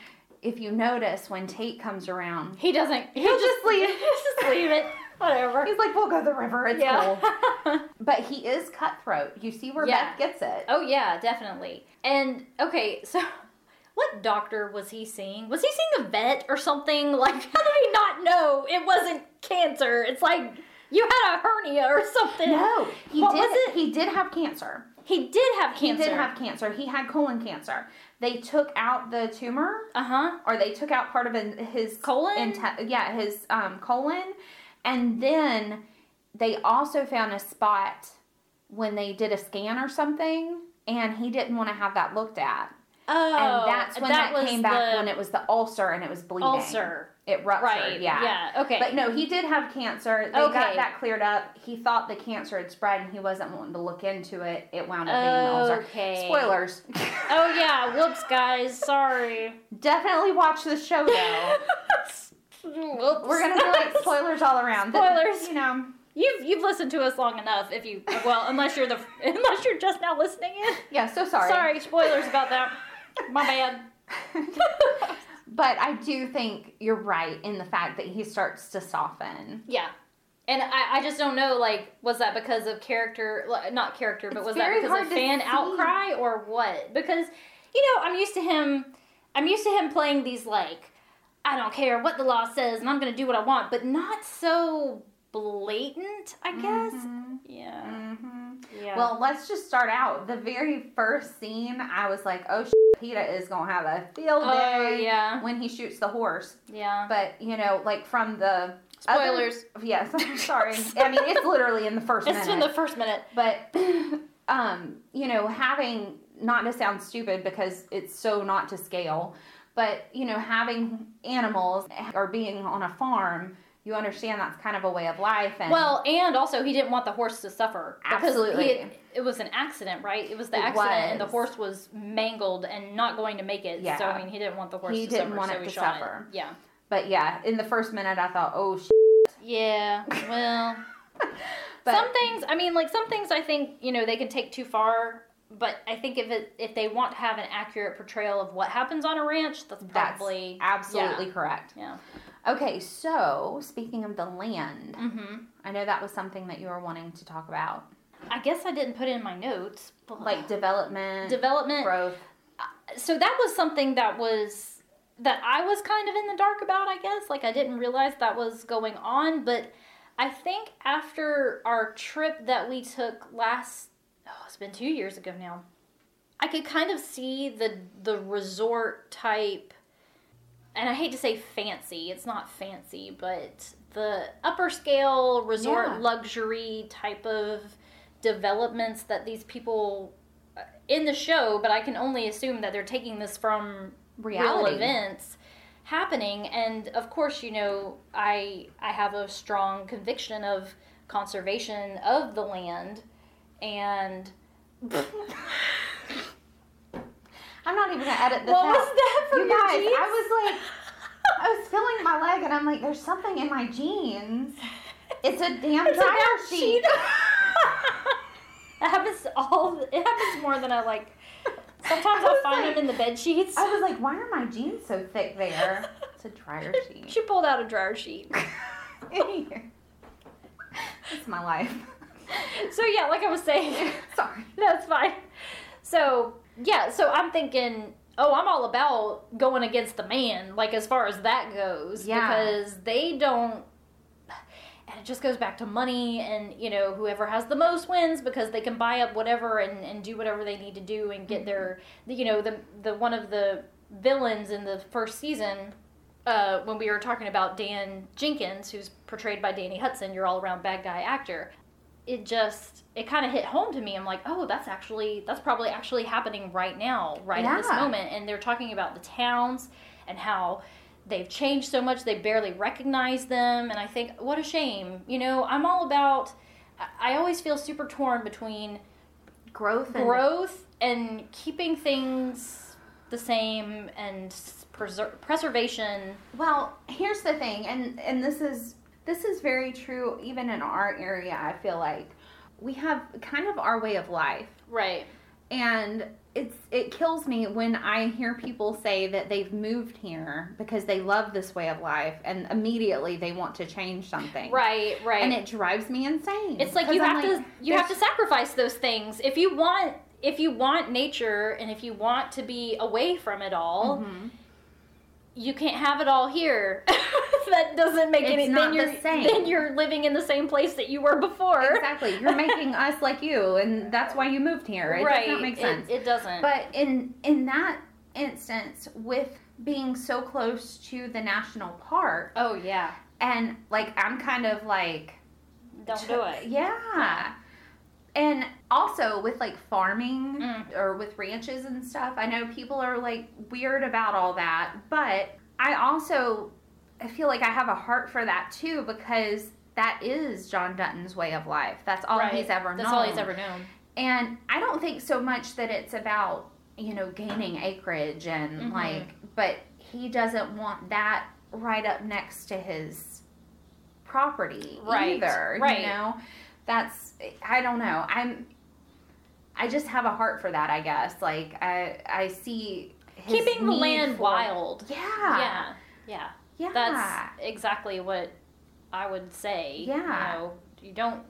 if you notice when Tate comes around, He doesn't. He'll, He'll just just leave. just leave it. Whatever. he's like, "We'll go to the river. It's yeah. cool." But he is cutthroat. You see where Yeah. Beth gets it. oh yeah, definitely. And okay, so what doctor was he seeing? Was he seeing a vet or something? Like, how did he not know it wasn't cancer? It's like you had a hernia or something. No, he What did. was it? He did have cancer. He did have cancer. He did have cancer. He had colon cancer. They took out the tumor, Uh huh. or they took out part of his, Colon? yeah, his um, colon, and then they also found a spot when they did a scan or something, and he didn't want to have that looked at. Oh, and that's when that, was came back when it was the ulcer and it was bleeding. ulcer. It ruptured. Right. Yeah. Yeah. Okay. But no, he did have cancer. They Okay. got that cleared up. He thought the cancer had spread and he wasn't wanting to look into it. It wound up being the ulcer. Okay. Spoilers. Oh yeah. Whoops, guys. Sorry. Definitely watch the show though. We're gonna be like spoilers all around. Spoilers. You know. You've you've listened to us long enough. If you well, unless you're the unless you're just now listening in. Yeah. So sorry. Sorry, spoilers about that. My bad. but I do think you're right in the fact that he starts to soften. Yeah. And I, I just don't know, like, was that because of character, not character, but It's was that because of fan see. outcry or what? Because, you know, I'm used to him, I'm used to him playing these, like, I don't care what the law says and I'm going to do what I want, but not so blatant, I guess. Mhm. Yeah. Mhm. Yeah. Well, let's just start out. The very first scene, I was like, "Oh, shit, Peta is gonna have a field oh, day yeah. when he shoots the horse." Yeah. But you know, like from the Spoilers. Other, yes, I'm sorry. I mean, it's literally in the first It's minute. in the first minute. but um, you know, having not to sound stupid because it's so not to scale, but you know, having animals or being on a farm, you understand that's kind of a way of life. And Well, and also he didn't want the horse to suffer. Absolutely. had- it was an accident, right? It was the It accident, and the horse was mangled and not going to make it. Yeah. So I mean, he didn't want the horse He to didn't suffer. want so it to suffer. It. Yeah. but yeah, in the first minute, I thought, "Oh, sh-. Yeah. Well, But- some things. I mean, like some things. I think you know they can take too far. But I think if it if they want to have an accurate portrayal of what happens on a ranch, that's that's probably absolutely correct." yeah. Okay, so speaking of the land, Mm-hmm. I know that was something that you were wanting to talk about, I guess I didn't put it in my notes. But like development, development. growth. so that was something that was that I was kind of in the dark about, I guess. Like I didn't realize that was going on, but I think after our trip that we took last oh, it's been 2 years ago now. I could kind of see the the resort type and I hate to say fancy, it's not fancy, but the upper scale resort Yeah. luxury type of developments that these people uh, in the show, but I can only assume that they're taking this from Reality. real events happening and of course you know I I have a strong conviction of conservation of the land and I'm not even gonna edit this what out. was that for you your guys, jeans? I was like, I was feeling my leg, and I'm like, there's something in my jeans. It's a damn It's a dryer damn sheet. sheet. it happens all. It happens more than I like. Sometimes I I'll find like- them in the bed sheets. I was like, why are my jeans so thick there? It's a dryer sheet. She pulled out a dryer sheet. It's my life. So yeah, like I was saying, Sorry. that's fine. So yeah, so I'm thinking, oh, I'm all about going against the man, like as far as that goes, Yeah. because they don't. And it just goes back to money, and you know, whoever has the most wins because they can buy up whatever and, and do whatever they need to do and get their, you know, the the one of the villains in the first season uh, when we were talking about Dan Jenkins, who's portrayed by Danny Huston, your all around bad guy actor, it just it kind of hit home to me. I'm like, oh, that's actually that's probably actually happening right now, right in this moment. And they're talking about the towns and how they've changed so much they barely recognize them. And I think what a shame. You know, I'm all about. I- I always feel super torn between Growth and growth and keeping things the same and preser- preservation. Well, here's the thing, and and this is this is very true even in our area. I feel like we have kind of our way of life, Right. and it's it kills me when I hear people say that they've moved here because they love this way of life, and immediately they want to change something. Right. Right. And it drives me insane. It's like you I'm have to you have to sacrifice those things if you want if you want nature and if you want to be away from it all. Mhm. You can't have it all here. that doesn't make It's any. then the you're same. then you're living in the same place that you were before. Exactly. You're making us like you, and that's why you moved here. It right. does not make sense. It, doesn't. But in in that instance, with being so close to the national park, oh yeah. and like I'm kind of like, Don't do it. yeah. And also with like farming Mm. or with ranches and stuff, I know people are like weird about all that, but I also I feel like I have a heart for that too because that is John Dutton's way of life. That's all Right. he's ever known. That's all he's ever known. And I don't think so much that it's about, you know, gaining acreage and Mhm. like, but he doesn't want that right up next to his property Right, either. right. You know, that's, I don't know. I'm, I just have a heart for that, I guess. Like, I, I see Keeping the land for- wild. Yeah. Yeah. Yeah. Yeah. That's exactly what I would say. Yeah. You know, you don't.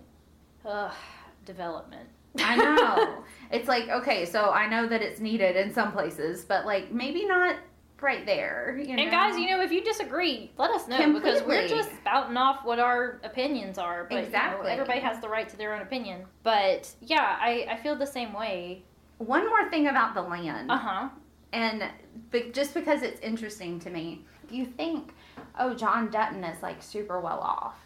Ugh, development. I know. it's like, okay, so I know that it's needed in some places, but like maybe not right there. You know? And guys, you know, if you disagree, let us know because we're just spouting off what our opinions are. But Exactly. you know, everybody has the right to their own opinion. But yeah, I, I feel the same way. One more thing about the land, Uh huh. and be- just because it's interesting to me, you think, oh, John Dutton is like super well off.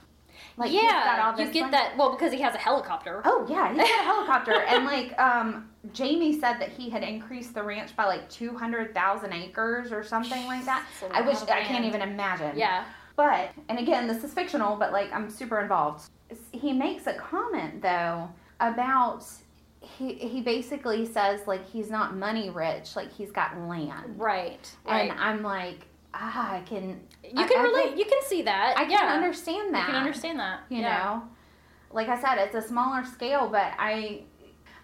Like yeah, you get that. Well, because he has a helicopter. Oh yeah, he's got a helicopter, and like um, Jamie said that he had increased the ranch by like two hundred thousand acres or something like that. I wish I can't even imagine. Yeah. But, and again, this is fictional, but like I'm super involved. He makes a comment though about he he basically says like he's not money rich, like he's got land. Right. Right. And I'm like, ah, I can you I- can I relate. can- you can see that. I can understand that. You can understand that. You yeah. know, like I said, it's a smaller scale, but I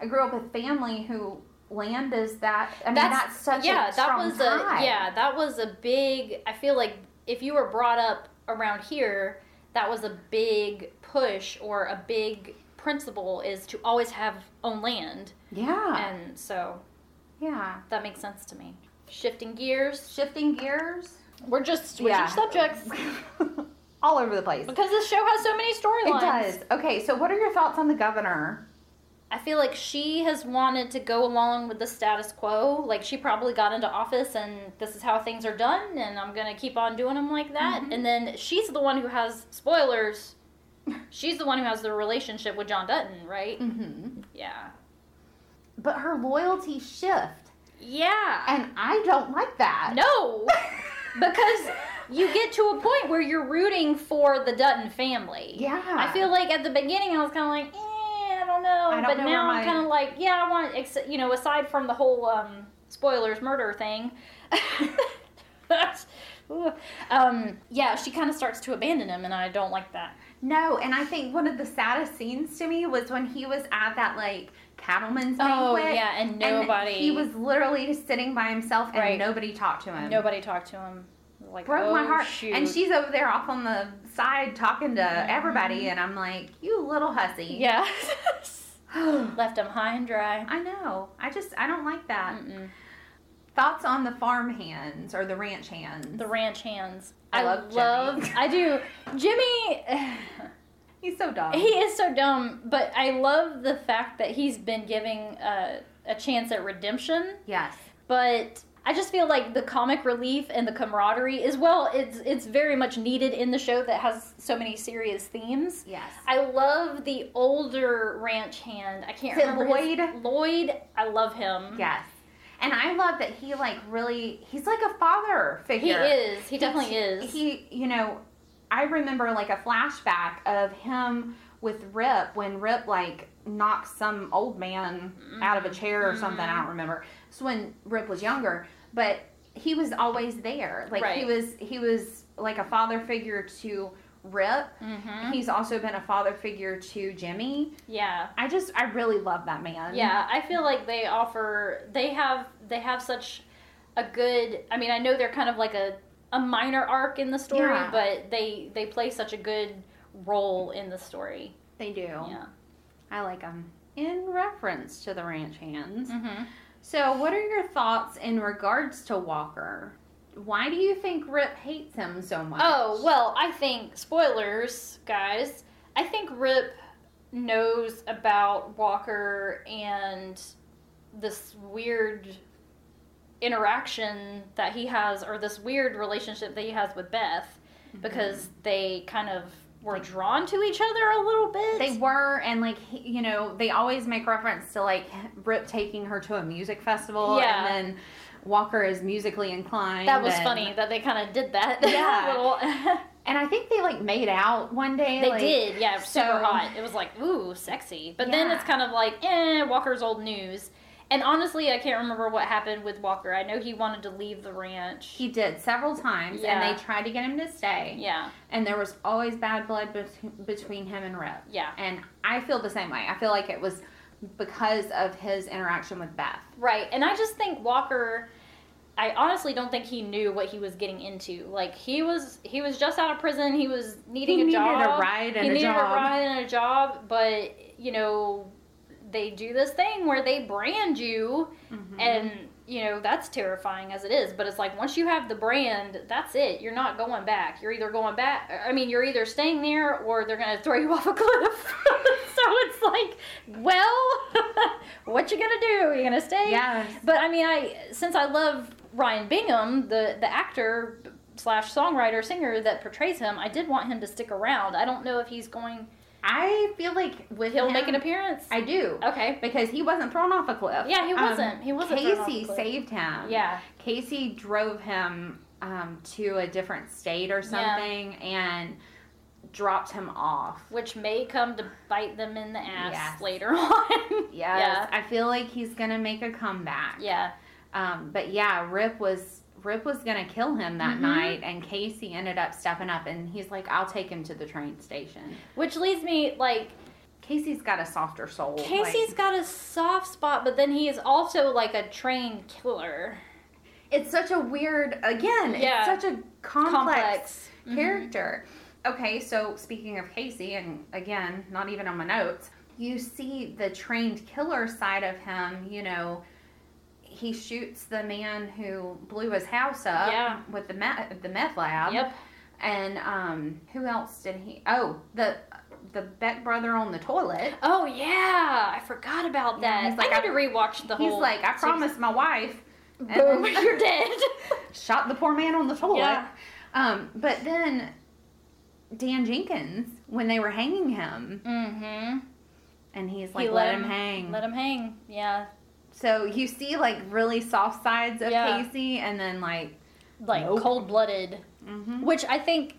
I grew up with family who land is that. I mean, that's, such yeah, a that was tie. a yeah, that was a big. I feel like if you were brought up around here, that was a big push or a big principle is to always have own land, yeah, and so yeah. that makes sense to me. Shifting gears, Shifting gears. We're just switching Yeah. subjects All over the place. because this show has so many storylines. It does. Okay, so what are your thoughts on the governor? I feel like she has wanted to go along with the status quo. Like she probably got into office and this is how things are done, and I'm gonna keep on doing them like that. Mhm. And then she's the one who has spoilers. She's the one who has the relationship with John Dutton, right? Mm-hmm. Yeah. But her loyalty shift, Yeah. and I don't like that. no, because you get to a point where you're rooting for the Dutton family. Yeah. I feel like at the beginning I was kind of like, eh, I don't know. I don't but know now I'm my- kind of like, yeah, I want, ex- you know, aside from the whole um, spoilers murder thing. that's, um, yeah, she kind of starts to abandon him, and I don't like that. No, and I think one of the saddest scenes to me was when he was at that like cattleman's Oh banquet. yeah, and nobody, And he was literally just sitting by himself, and Right. nobody talked to him. nobody talked to him. Like, broke my oh, heart. shoot. And she's over there off on the side talking to everybody, and I'm like, you little hussy. yeah, left him high and dry. I know. I just I don't like that. Mm-mm. Thoughts on the farm hands or the ranch hands? The ranch hands. I love Jimmy. I do. Jimmy. He's so dumb. He is so dumb, but I love the fact that he's been giving uh, a chance at redemption. yes. But I just feel like the comic relief and the camaraderie as well. It's it's very much needed in the show that has so many serious themes. Yes. I love the older ranch hand. I can't Is remember his- Lloyd? Lloyd. I love him. Yes. And I love that he like really he's like a father figure. he is. He definitely is. He you know, I remember like a flashback of him with Rip when Rip like knocked some old man out of a chair or something. I Mm-hmm. don't remember. So when Rip was younger, but he was always there. Like he was he was like a father figure to Rip. hmm He's also been a father figure to Jimmy. Yeah. I just I really love that man. Yeah, I feel like they offer they have they have such a good I mean, I know they're kind of like a a minor arc in the story, Yeah. but they they play such a good role in the story. They do. Yeah. I like them. In reference to the ranch hands. Mhm. So, what are your thoughts in regards to Walker? Why do you think Rip hates him so much? Oh, well, I think spoilers, guys. I think Rip knows about Walker and this weird interaction that he has or this weird relationship that he has with Beth because they kind of were drawn to each other a little bit. They were, and like, he, you know, they always make reference to like Rip taking her to a music festival, Yeah. and then Walker is musically inclined. that was and- funny that they kind of did that. Yeah. And I think they like made out one day. they like- did, yeah, super so- hot. It was like, ooh, sexy. But then it's kind of like, eh, Walker's old news. And honestly, I can't remember what happened with Walker. I know he wanted to leave the ranch. He did several times, Yeah. and they tried to get him to stay. yeah, And there was always bad blood bet- between him and Rip. yeah, And I feel the same way. I feel like it was because of his interaction with Beth. right. And I just think Walker. I honestly don't think he knew what he was getting into. Like he was, he was just out of prison. He was needing He a needed job. a ride and he a needed job. a ride and a job. But you know, they do this thing where they brand you Mm-hmm. and you know that's terrifying as it is but it's like once you have the brand that's it. You're not going back. You're either going back i mean you're either staying there or they're going to throw you off a cliff. So it's like well what you gonna do? You gonna stay? Yes. but i mean i since i love ryan bingham the the actor slash songwriter singer that portrays him i did want him to stick around. I don't know if he's going I feel like with he'll him, make an appearance I do. okay Because he wasn't thrown off a cliff. Yeah, he Um, wasn't. He wasn't thrown off a Kayce saved him. yeah Kayce drove him um, to a different state or Yeah. something and dropped him off. which may come to bite them in the ass Yes. later on. Yes. I feel like he's gonna make a comeback. Yeah. Um, but yeah, Rip was Rip was gonna kill him that Mhm. night, and Kayce ended up stepping up, and he's like, "I'll take him to the train station." Which leads me like Kayce's got a softer soul. Kayce's like- got a soft spot, but then he is also like a trained killer. it's such a weird. Again, Yeah. it's such a complex, Complex. Mhm. character. Okay, so speaking of Kayce, and again, not even on my notes, you see the trained killer side of him. You know, he shoots the man who blew his house up Yeah. with the meth, the meth lab. Yep. And um, who else did he? Oh, the the Beck brother on the toilet. Oh yeah, I forgot about Yeah, that. he's like, I need I- to rewatch the whole. He's like, I promised my wife. Boom, then- you're dead. Shot the poor man on the toilet. Yeah. Um, but then Dan Jenkins, when they were hanging him, mm-hmm. and he's like, he let, him hang. Let him hang. Yeah. So you see like really soft sides of Yeah. Kayce, and then like, Like Nope. cold blooded. mhm. Which I think,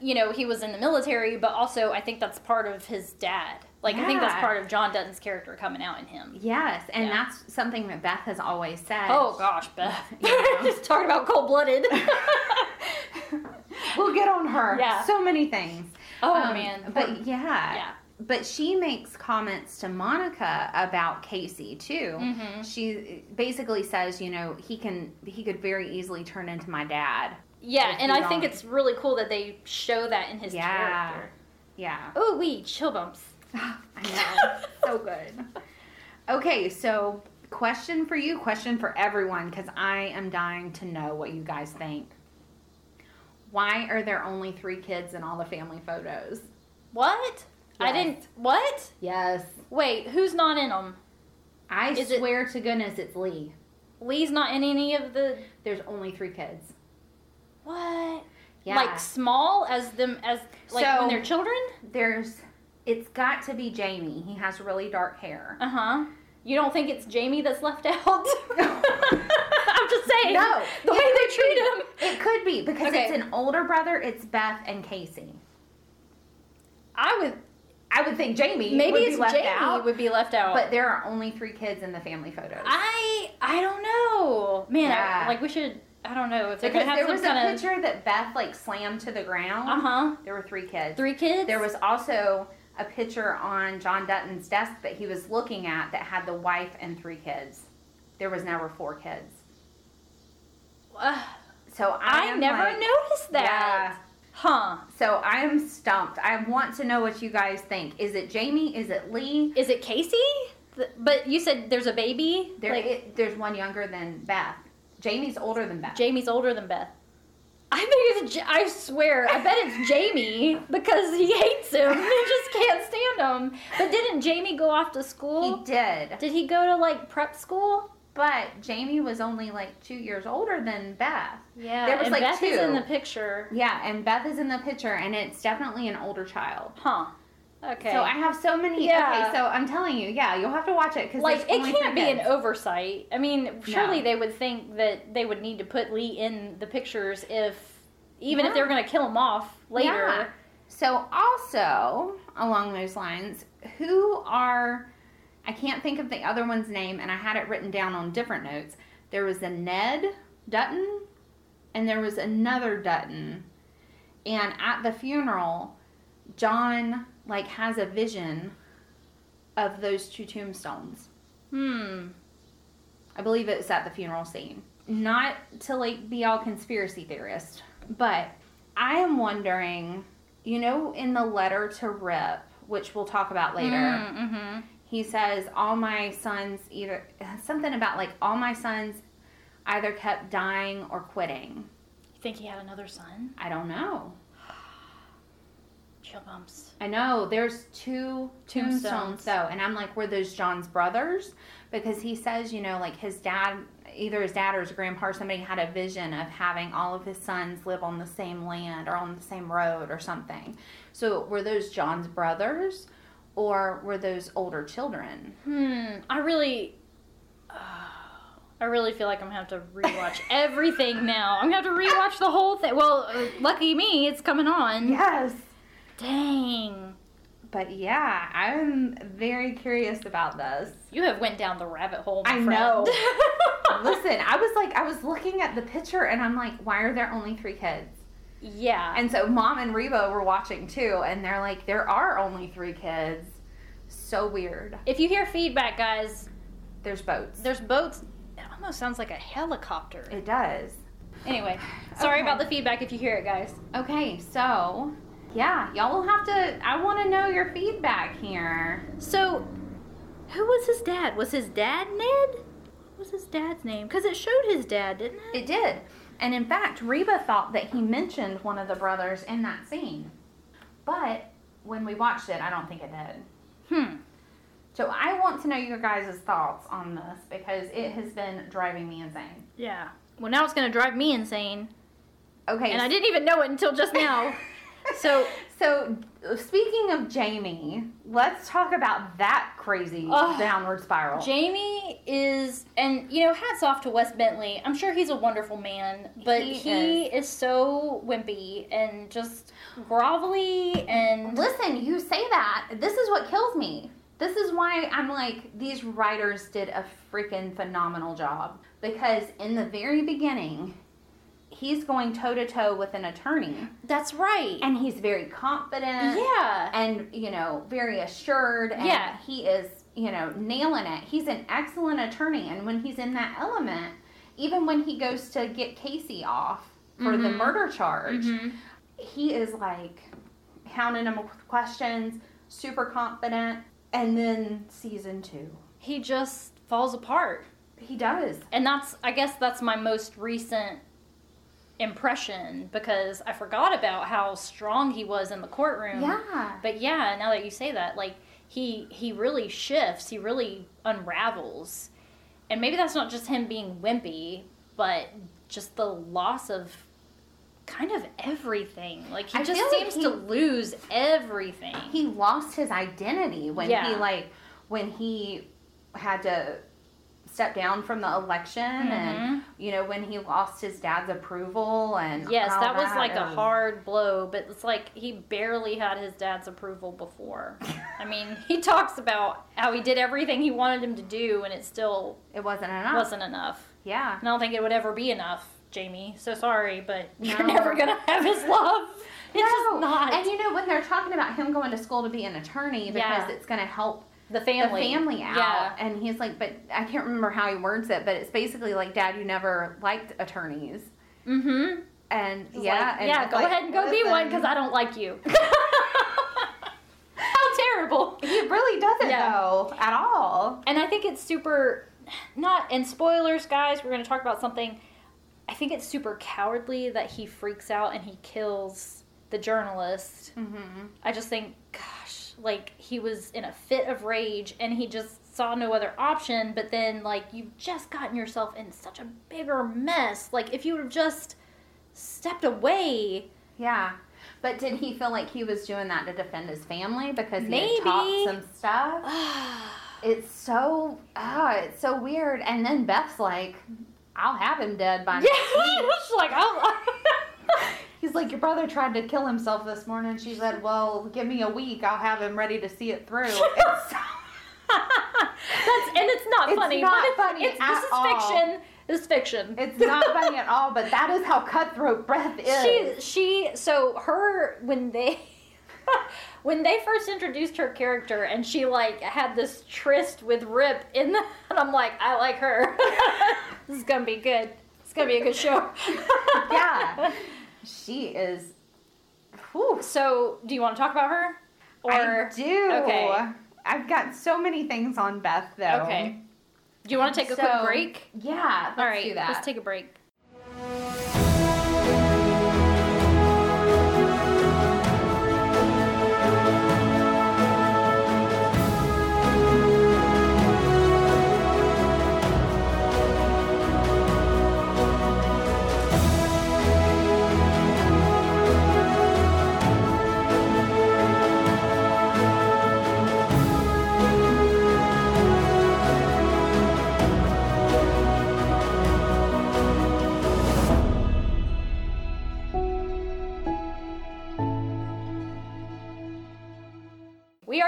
you know, he was in the military, but also I think that's part of his dad. Like, I think that's part of John Dutton's character coming out in him. yes, and Yeah. that's something that Beth has always said. Oh, gosh, Beth. Yeah. Just talking about cold blooded. we'll get on her. Yeah. so many things. oh, Um, man. but yeah, yeah. But she makes comments to Monica about Kayce too. Mm-hmm. She basically says, you know, he can he could very easily turn into my dad. Yeah, and I think it's really cool that they show that in his Yeah. character. Yeah. Oh, wee, chill bumps. I know. so good. Okay, so question for you, question for everyone, because I am dying to know what you guys think. Why are there only three kids in all the family photos? What? I didn't. What? Yes. Wait, who's not in them? I Is it- swear to goodness it's Lee. Lee's not in any of the. There's only three kids. What? Yeah. Like small as them as like So- when they're children? there's it's got to be Jamie. He has really dark hair. Uh huh. You don't think it's Jamie that's left out? I'm just saying. No, the way they treat him. It could be because Okay. it's an older brother. It's Beth and Kayce. I would. I would think Jamie Maybe would it's be left Jamie out, would be left out. but there are only three kids in the family photos. I I don't know, man. I- like we should. I don't know if they're because gonna have there was a kind of. picture that Beth like slammed to the ground. Uh huh. There were three kids. Three kids. There was also a picture on John Dutton's desk that he was looking at that had the wife and three kids. There was never four kids. Uh, So I, I never like- noticed that. Huh? So I am stumped. I want to know what you guys think. Is it Jamie? Is it Lee? Is it Kayce? But you said there's a baby. There, like it, there's one younger than Beth. Jamie's older than Beth. Jamie's older than Beth. I think it's. I swear. I bet it's Jamie because he hates him. He just can't stand him. But didn't Jamie go off to school? he did, Did he go to like prep school? But Jamie was only like two years older than Beth. Yeah. There was, like, Beth is in the picture. Yeah, and Beth is in the picture, and it's definitely an older child. Huh. Okay. So I have so many. Yeah. Okay, so I'm telling you, yeah, you'll have to watch it because like it can't be an oversight. I mean, surely No. they would think that they would need to put Lee in the pictures if, even if they were going to kill him off later. Yeah. So also along those lines, who are I can't think of the other one's name, and I had it written down on different notes. There was a Ned Dutton, and there was another Dutton, and at the funeral, John like has a vision of those two tombstones. Hmm. I believe it was at the funeral scene. Not to like be all conspiracy theorist, but I am wondering, you know, in the letter to Rip, which we'll talk about later, Mm-hmm. He says, All my sons either something about like all my sons either kept dying or quitting. You think he had another son? I don't know. Chill bumps. I know there's two tombstones Tombstones. though, and I'm like, were those John's brothers? Because he says, you know, like his dad, either his dad or his grandpa, or somebody had a vision of having all of his sons live on the same land or on the same road or something. So were those John's brothers, or were those older children? Hmm. I really. I really feel like I'm gonna have to rewatch everything now. I'm gonna have to rewatch the whole thing. Well, uh, lucky me, it's coming on. Yes. Dang. But yeah, I'm very curious about this. You have went down the rabbit hole. My I friend. know. Listen, I was like, I was looking at the picture and I'm like, why are there only three kids? Yeah. And so mom and Reba were watching too, and they're like, there are only three kids. So weird. if you hear feedback, guys, There's boats. there's boats. It almost sounds like a helicopter. It does. Anyway, sorry Okay. about the feedback if you hear it, guys. Okay, so yeah, y'all will have to. I want to know your feedback here. So, who was his dad? Was his dad Ned? What was his dad's name? Because it showed his dad, didn't it? It did. And in fact, Reba thought that he mentioned one of the brothers in that scene. But when we watched it, I don't think it did. Hmm. So I want to know your guys' thoughts on this because it has been driving me insane. Yeah. Well, now it's going to drive me insane. Okay. And I didn't even know it until just now. so, So, speaking of Jamie, let's talk about that crazy Ugh. downward spiral. Jamie is, and you know, hats off to Wes Bentley. I'm sure he's a wonderful man, but He he, is. so wimpy and just grovelly and. Listen, you say that. This is what kills me. This is why I'm like, these writers did a freaking phenomenal job. Because in the very beginning, he's going toe to toe with an attorney. That's right. And he's very confident. yeah. and you know very assured and Yeah. he is you know nailing it he's an excellent attorney and when he's in that element even when he goes to get Kayce off for the Mhm. murder charge. Mhm. He is like hounding him with questions, super confident, and then season two, He just falls apart. he does. And that's I guess that's my most recent impression because I forgot about how strong he was in the courtroom. Yeah. But yeah, now that you say that, like he he really shifts, he really unravels. And maybe that's not just him being wimpy, but just the loss of kind of everything. Like he I just feel like seems he- to lose everything. He lost his identity when he like when he had to step down from the election and mm-hmm. you know when he lost his dad's approval and Yes, that was like a hard blow, but it's like he barely had his dad's approval before. I mean, he talks about how he did everything he wanted him to do and it still it wasn't enough. wasn't enough. yeah. And I don't think it would ever be enough, Jamie. So sorry, but you're never gonna have his love. It's just not. And you know when they're talking about him going to school to be an attorney because Yeah. it's going to help the family. the family out, Yeah. and he's like, but I can't remember how he words it, but it's basically like, Dad, you never liked attorneys, Mm-hmm. and It's yeah, like, and yeah. Go like, ahead and go be one because I don't like you. How terrible. He really doesn't Yeah. though at all. And I think it's super not and spoilers, guys, we're gonna talk about something. I think it's super cowardly that he freaks out and he kills the journalist. Mm-hmm. I just think, gosh, like he was in a fit of rage and he just saw no other option. But then, like, you've just gotten yourself in such a bigger mess. Like, if you would have just stepped away, Yeah. But did he feel like he was doing that to defend his family because he Maybe. had talked some stuff? It's so, ah, it's so weird. And then Beth's like, "I'll have him dead by yeah, next week." like, oh. He's like, "Your brother tried to kill himself this morning." She said, "Well, give me a week. I'll have him ready to see it through." It's That's and it's not It's funny. not it's, funny It's, this is all. fiction. This is fiction. it's not funny at all, but that is how cutthroat Beth is. she she so her when they when they first introduced her character and she like had this tryst with Rip in the and I'm like I like her. this is gonna be good. It's gonna be a good show. yeah, she is. Whew. So do you want to talk about her? Or I do. okay. I've got so many things on Beth though. Okay. Do you want to take a So, quick break? Yeah. Let's All right, do that. let's take a break.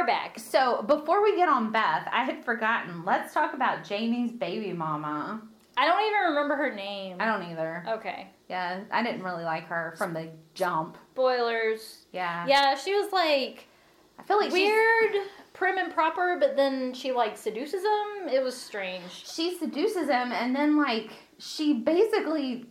Are back. So before we get on Beth, I had forgotten. Let's talk about Jamie's baby mama. I don't even remember her name. I don't either. Okay. Yeah, I didn't really like her from the jump. Spoilers. Yeah. Yeah, she was like I feel like she's- weird, prim and proper, but then she like seduces him. It was strange. she seduces him and then like she basically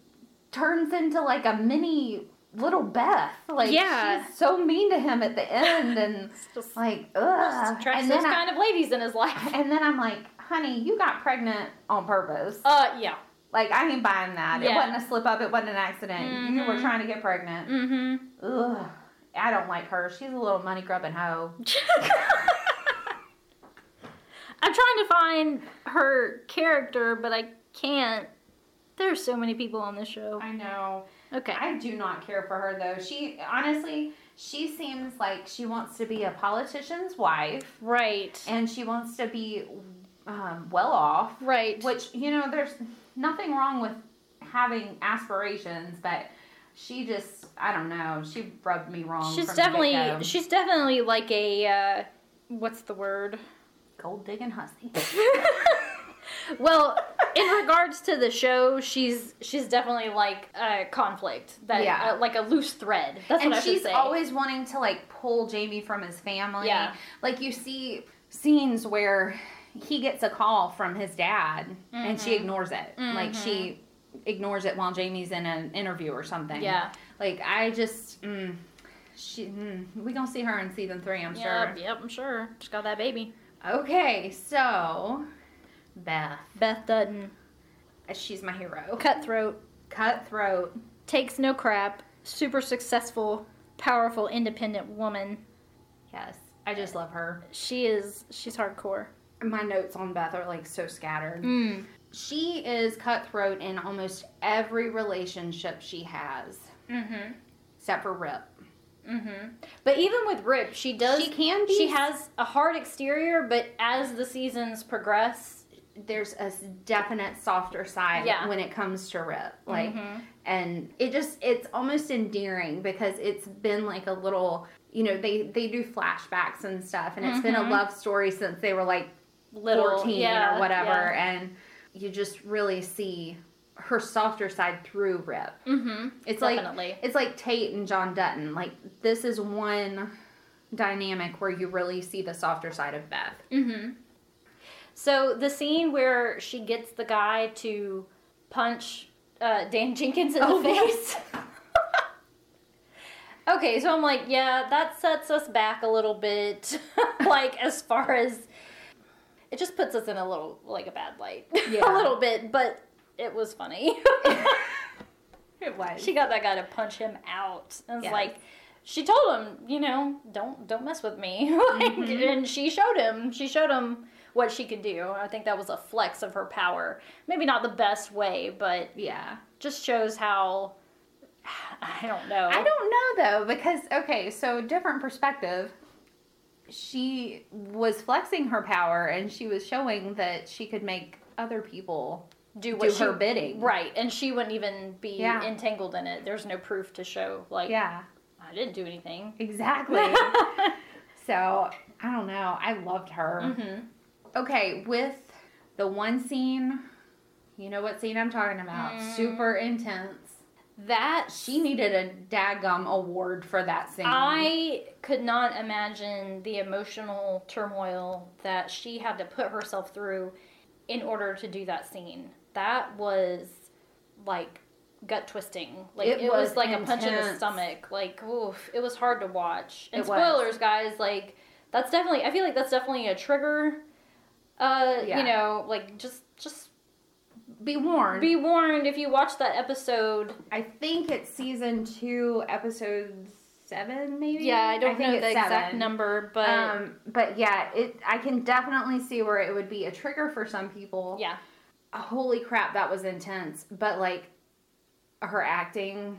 turns into like a mini little Beth. Like Yeah. she's so mean to him at the end and just like ugh. attracts And those I, kind of ladies in his life. and then I'm like, honey, you got pregnant on purpose. Uh, yeah. Like I ain't buying that. It wasn't a slip up. It wasn't an accident. You were Mhm. trying to get pregnant. Mm-hmm. Ugh. I don't like her. She's a little money grubbing hoe. I'm trying to find her character, but I can't. There's so many people on this show. I know. Okay. I do not care for her though. She honestly, she seems like she wants to be a politician's wife right. and she wants to be um, well off. Right. Which you know, there's nothing wrong with having aspirations, but she just, I don't know, she rubbed me wrong. She's definitely she's definitely like a uh, what's the word? gold digging hussy. well, in regards to the show, she's she's definitely like a conflict that Yeah. uh, like a loose thread. That's and what I should she's say. always wanting to like pull Jamie from his family. Yeah. Like you see scenes where he gets a call from his dad and she Mhm. ignores it. Like she ignores it while Jamie's in an interview or something. Yeah. Like I just, mm, she, mm, we gonna see her in season three, I'm Yep, sure. yep, I'm sure. Just got that baby. Okay, so Beth, Beth Dutton, she's my hero. cutthroat, Cutthroat. takes no crap, super successful, powerful, independent woman. Yes, I just love her. She is. She's hardcore. My notes on Beth are like so scattered. Mm. She is cutthroat in almost every relationship she has, Mm-hmm. except for Rip. Mm-hmm. But even with Rip, she does. She can be. She has a hard exterior, but as the seasons progress, There's a definite softer side Yeah. when it comes to Rip. Like, Mhm. and it just it's almost endearing because it's been like a little you know they they do flashbacks and stuff and it's been a Mhm. love story since they were like little 14 yeah, or whatever yeah. and you just really see her softer side through rip Mm-hmm. it's Definitely. like it's like tate and john dutton like this is one dynamic where you really see the softer side of beth Mm-hmm. So the scene where she gets the guy to punch uh, Dan Jenkins in Oh, the face. okay, so I'm like, yeah, that sets us back a little bit. like as far as it just puts us in a little like a bad light. Yeah. a little bit, but it was funny. it was she got that guy to punch him out. And it's Yes. like she told him, you know, don't don't mess with me. like, Mhm. And she showed him. She showed him what she could do. I think that was a flex of her power. Maybe not the best way, but yeah just shows how I don't know. I don't know though because okay, so different perspective. She was flexing her power and she was showing that she could make other people do do what she, her bidding. Right, and she wouldn't even be Yeah. entangled in it. There's no proof to show like Yeah, I didn't do anything. exactly. so I don't know. I loved her. hmm Okay, with the one scene, you know what scene I'm talking about? Mm. Super intense. That She needed a daggum award for that scene. I could not imagine the emotional turmoil that she had to put herself through in order to do that scene. That was like gut twisting. Like It it, was, was like a punch in the stomach. Like oof, it was hard to watch. And It was. spoilers, guys, like that's definitely I feel like that's definitely a trigger. Uh, Yeah. you know, like just just be warned. be warned if you watch that episode. I think it's season two, episode seven, maybe. Yeah, I don't think know the exact number, but um, but yeah, it. I can definitely see where it would be a trigger for some people. yeah. Holy crap, that was intense. But like, her acting,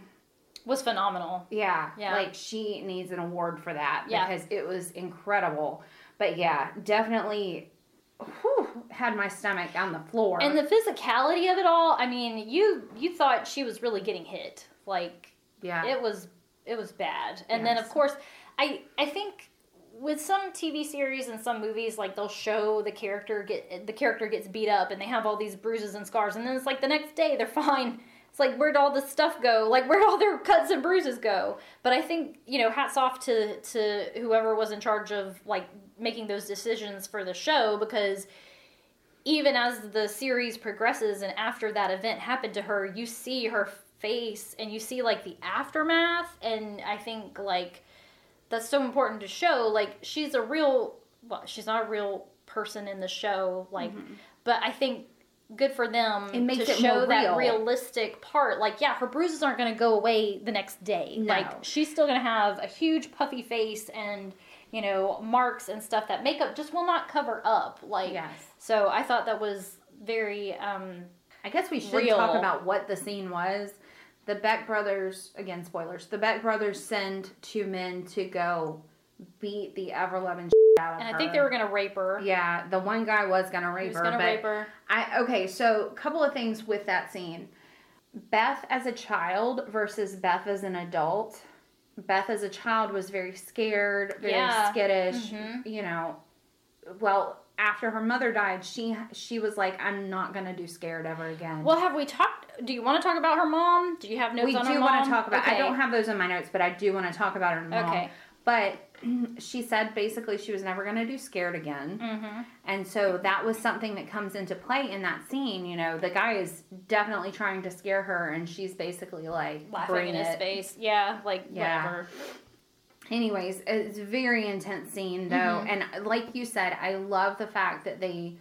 Was phenomenal. yeah, Yeah. like she needs an award for that Yeah. because it was incredible. But yeah, definitely. Whew, had my stomach on the floor. And the physicality of it all, I mean, you you thought she was really getting hit. Like yeah, it was it was bad. And then of course, I I think with some TV series and some movies like they'll show the character get the character gets beat up and they have all these bruises and scars and then it's like the next day they're fine. It's like where'd all this stuff go? Like where'd all their cuts and bruises go? But I think, you know, hats off to to whoever was in charge of like making those decisions for the show because even as the series progresses and after that event happened to her, you see her face and you see like the aftermath and I think like that's so important to show like she's a real well, she's not a real person in the show like but I think good for them Mm-hmm. It makes to it show more that realistic part like yeah her bruises aren't going to go away the next day No. like she's still going to have a huge puffy face and you know marks and stuff that makeup just will not cover up like yes. so I thought that was very um I guess we should real. talk about what the scene was. The Beck brothers, again, spoilers. The Beck brothers send two men to go beat the ever loving out of and her. I think they were gonna rape her. Yeah, the one guy was gonna he rape was her, gonna rape her. I okay. So, a couple of things with that scene. Beth as a child versus Beth as an adult. Beth as a child was very scared, very Yeah. skittish. Mhm. You know, well after her mother died, she she was like, "I'm not gonna do scared ever again." Well, have we talked? Do you want to talk about her mom? Do you have notes we on her do want to talk about. I don't have those in my notes, but I do want to talk about her mom. Okay. But she said basically she was never going to do scared again. Mm-hmm. And so that was something that comes into play in that scene. You know, the guy is definitely trying to scare her, and she's basically like, Laughing in his face. Yeah, like Yeah. whatever. Anyways, it's a very intense scene though, Mhm. and like you said, I love the fact that they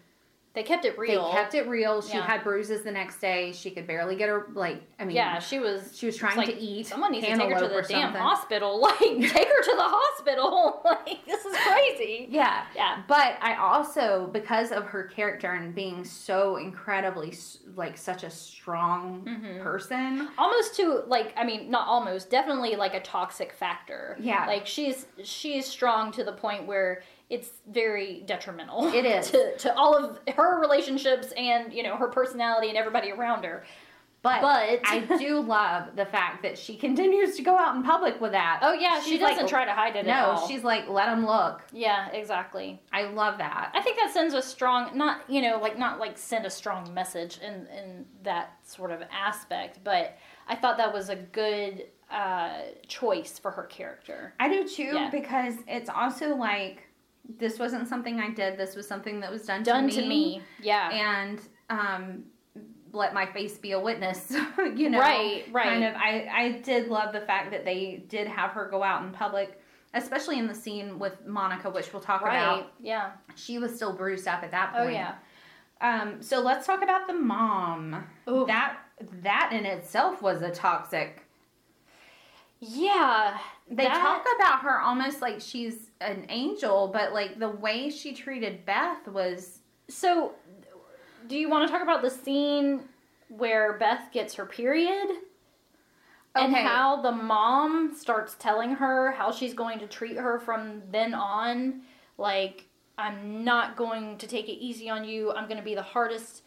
They kept it real. they kept it real. She Yeah. had bruises the next day. She could barely get her like. I mean, yeah, she was. she was trying like, to eat. Someone needs to take her to the damn something. hospital. Like, take her to the hospital. like, this is crazy. Yeah, Yeah. but I also because of her character and being so incredibly like such a strong Mhm. person. Almost to like, I mean, not almost, definitely like a toxic factor. Yeah. Like she's she's strong to the point where it's very detrimental. It is. to, to all of her relationships and you know her personality and everybody around her. But, But I do love the fact that she continues to go out in public with that. oh yeah, she She's like- doesn't try to hide it at No, she's like, let them look. yeah, exactly. I love that. I think that sends a strong, not you know, like not like send a strong message in in that sort of aspect, but I thought that was a good uh, choice for her character. I do too Yeah. because it's also like this wasn't something I did. This was something that was done, Done to to me, yeah, and um, let my face be a witness. you know, Right, right. Kind of. I I did love the fact that they did have her go out in public, especially in the scene with Monica, which we'll talk right, about. yeah, She was still bruised up at that point. oh point. yeah. Um, so let's talk about the mom. Ooh. That that in itself was a toxic. Yeah, They that- talk about her almost like she's an angel, but like the way she treated Beth was So, do you want to talk about the scene where Beth gets her period? And how the mom starts telling her how she's going to treat her from then on. Like, I'm not going to take it easy on you. I'm going to be the hardest,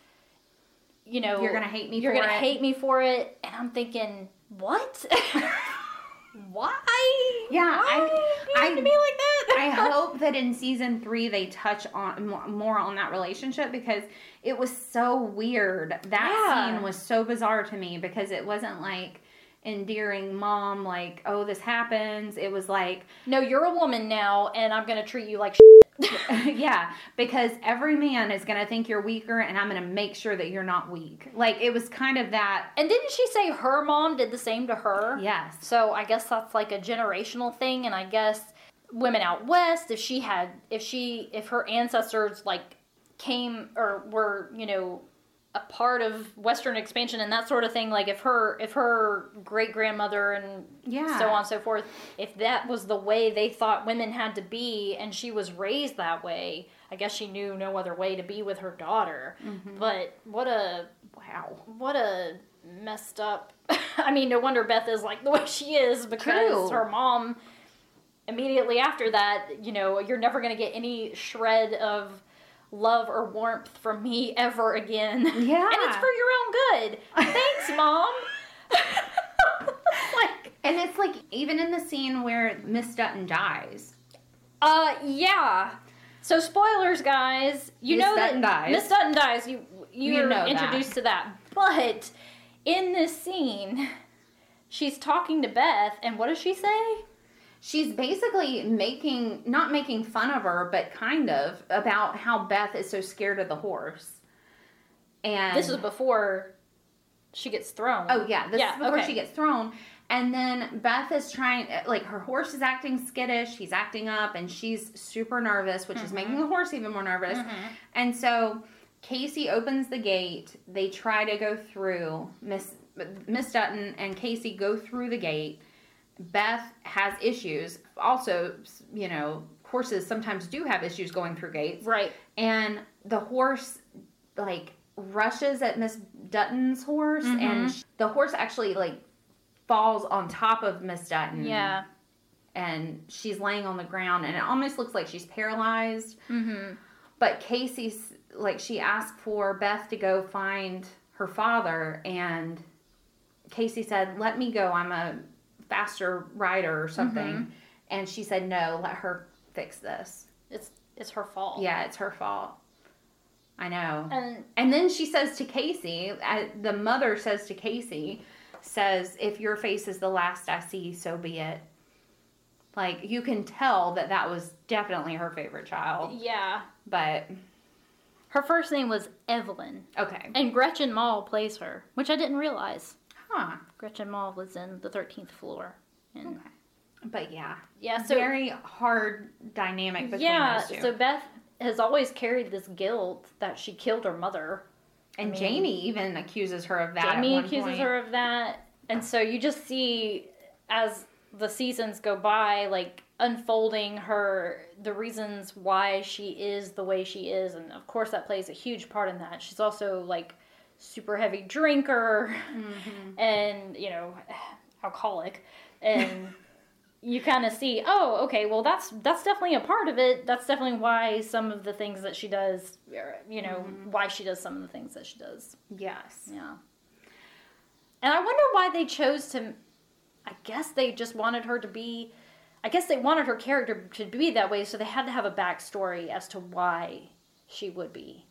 you know. you're gonna hate me. you're going to hate me for it. And I'm thinking, what? Why? Yeah, Why I- I- to be like that? I hope that in season three they touch on more, on that relationship because it was so weird. That Yeah. scene was so bizarre to me because it wasn't like endearing mom like oh this happens it was like No, you're a woman now, and I'm going to treat you like yeah because every man is going to think you're weaker and i'm going to make sure that you're not weak like it was kind of that And didn't she say her mom did the same to her? yes So I guess that's like a generational thing, and I guess women out west, if she had, if she, if her ancestors like came or were, you know, a part of Western expansion and that sort of thing, like if her, if her great grandmother and yeah so on and so forth, if that was the way they thought women had to be, and she was raised that way, I guess she knew no other way to be with her daughter. Mhm. But what a wow what a messed up. I mean, no wonder Beth is like the way she is because True. her mom immediately after that, you know, you're never going to get any shred of love or warmth from me ever again. Yeah. And it's for your own good. Thanks, mom. like and it's like even in the scene where miss dutton dies uh yeah. So spoilers guys, you Miss know Dutton that dies. Miss Dutton dies. You You you're know that. introduced to that. But in this scene, she's talking to Beth and what does she say? She's basically making not making fun of her but kind of about how beth is so scared of the horse and This is before she gets thrown. oh yeah this Yeah, is before okay. she gets thrown and then beth is trying like her horse is acting skittish he's acting up and she's super nervous which is Mm-hmm. making the horse even more nervous Mhm. and so Kayce opens the gate they try to go through miss miss dutton and Kayce go through the gate beth has issues also you know horses sometimes do have issues going through gates Right. and the horse like rushes at miss dutton's horse Mhm. and sh- the horse actually like falls on top of miss dutton Yeah. and she's laying on the ground and it almost looks like she's paralyzed Mm-hmm. but Kayce's like she asked for Beth to go find her father and Kayce said, "Let me go. I'm a faster rider or something." Mm-hmm. And she said, "No, let her fix this." It's it's her fault. Yeah, it's her fault. I know. And And then she says to Kayce, uh, the mother says to Kayce, says, "If your face is the last I see, so be it." Like you can tell that that was definitely her favorite child. Yeah. But Her first name was Evelyn, okay. and Gretchen Mol plays her, which I didn't realize. Huh. Gretchen Mol was in the 13th floor. And Okay. But yeah. yeah, so very hard dynamic between yeah, those two. so Beth has always carried this guilt that she killed her mother. and I mean- Jamie even accuses her of that. at Jamie accuses point. her of that, and so you just see as the seasons go by, like unfolding her the reasons why she is the way she is, and of course that plays a huge part in that. She's also like super heavy drinker, Mm-hmm. and you know, alcoholic, and. You kind of see, oh, okay, well, that's that's definitely a part of it. That's definitely why some of the things that she does, er, you know, Mm-hmm. why she does some of the things that she does. Yes. Yeah. And I wonder why they chose to. I guess they just wanted her to be. I guess they wanted her character to be that way, so they had to have a backstory as to why she would be.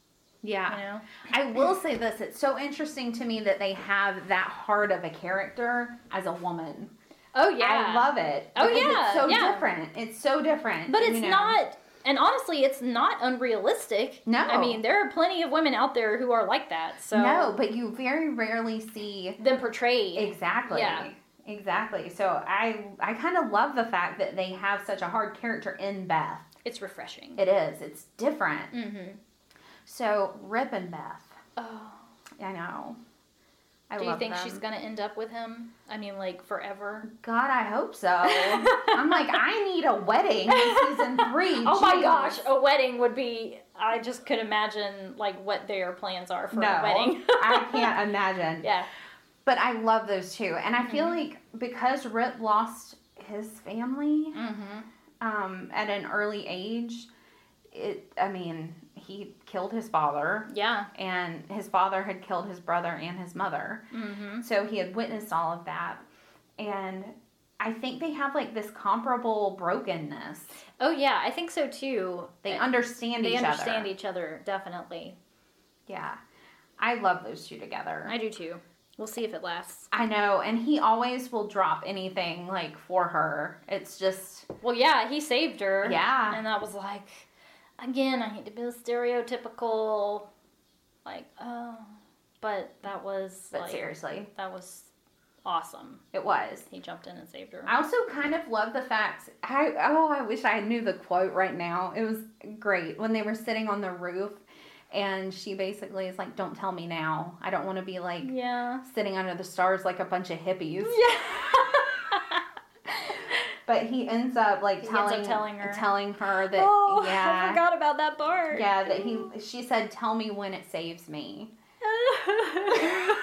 Yeah. You know? I will say this: it's so interesting to me that they have that hard of a character as a woman. Oh yeah. I love it. Oh, yeah, it's so yeah. different. It's so different. But you it's know. not. And honestly, it's not unrealistic. No. I mean, there are plenty of women out there who are like that. So No, but you very rarely see them portrayed. exactly. Yeah. Exactly. So I I kind of love the fact that they have such a hard character in Beth. It's refreshing. It is. It's different. mm-hmm. So Rip and Beth. Oh. I know. I Do you think them. she's gonna end up with him? I mean, like forever? God, I hope so. I'm like, I need a wedding in season three. Oh my gosh, a wedding would be. I just could imagine like what their plans are for no, a wedding. I can't imagine. yeah. But I love those two, and I feel Mm-hmm. like because Rip lost his family Mm-hmm. um, at an early age, it. I mean, he killed his father, Yeah. and his father had killed his brother and his mother. Mm-hmm. So he had witnessed all of that, and I think they have like this comparable brokenness. Oh yeah, I think so too. They Uh, understand They each understand other. They understand each other definitely. Yeah. I love those two together. I do too. We'll see if it lasts. I know, and he always will drop anything like for her. It's just Well, yeah, he saved her. Yeah. And that was like, again, I hate to be stereotypical, like, oh, but that was but like, seriously, that was awesome. it was. He jumped in and saved her. I also kind of love the fact I oh, I wish I knew the quote right now. It was great when they were sitting on the roof and she basically is like, Don't tell me now. I don't want to be like Yeah. sitting under the stars like a bunch of hippies. Yeah. But he ends up like He ends up telling telling her. telling her that oh, I forgot about that part. Yeah, that he she said, Tell me when it saves me.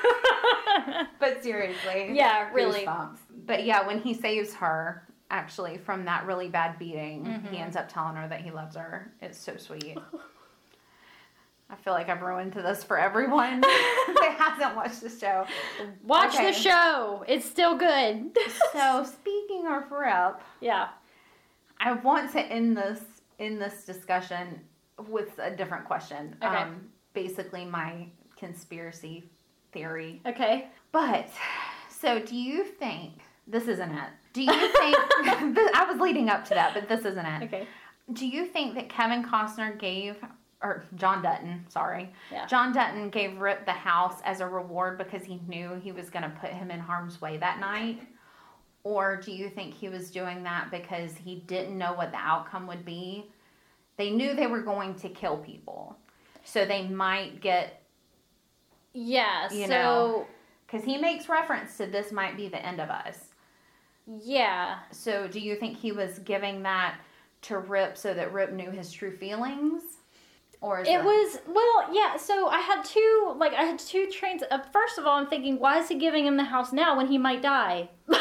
But seriously. yeah, really. goosebumps. But yeah, when he saves her, actually, from that really bad beating, Mhm. he ends up telling her that he loves her. It's so sweet. I feel like I've ruined this for everyone that hasn't watched the show. Watch Okay. the show. It's still good. So speaking of Rip, yeah. I want to end this in this discussion with a different question. Okay. Um, basically, my conspiracy theory. Okay. But so, do you think this isn't it? Do you think I was leading up to that, but this isn't it? Okay. Do you think that Kevin Costner gave or John Dutton, sorry, Yeah. John Dutton gave Rip the house as a reward because he knew he was going to put him in harm's way that night? Or do you think he was doing that because he didn't know what the outcome would be? They knew they were going to kill people. So they might get Yeah. You so know. because he makes reference to this might be the end of us. yeah. So do you think he was giving that to Rip so that Rip knew his true feelings? Or is It that- was well, yeah. So I had two, like I had two trains. Uh, first of all, I'm thinking, why is he giving him the house now when he might die? like,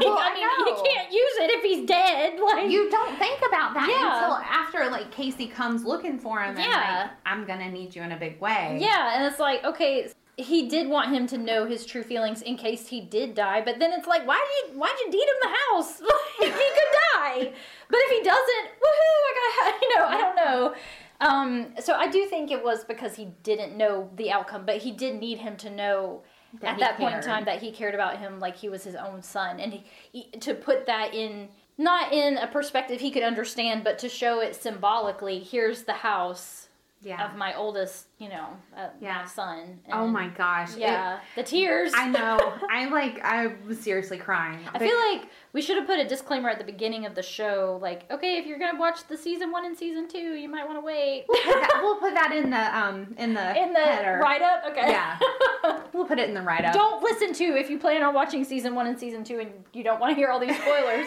Well, I I mean, know. he can't use it if he's dead. Like, You don't think about that Yeah. until after like Kayce comes looking for him and Yeah. like I'm gonna need you in a big way. yeah, and it's like, okay, he did want him to know his true feelings in case he did die, but then it's like, why did you, why'd you deed him the house? Like, he could die, but if he doesn't, woohoo! I got, you know, I don't know. Um, so I do think it was because he didn't know the outcome, but he did need him to know That at that point in time that he cared about him like he was his own son, and he, he, to put that in not in a perspective he could understand, but to show it symbolically. Here's the house Yeah. of my oldest, you know, uh, Yeah. my son. oh my gosh. It- Yeah, the tears. I know. I'm like. I was seriously crying. I feel like we should have put a disclaimer at the beginning of the show, like, okay, if you're gonna watch the season one and season two, you might want to wait. that, we'll put that in the um in the In the header. write up, okay. Yeah. We'll put it in the write up. don't listen to if you plan on watching season one and season two and you don't want to hear all these spoilers.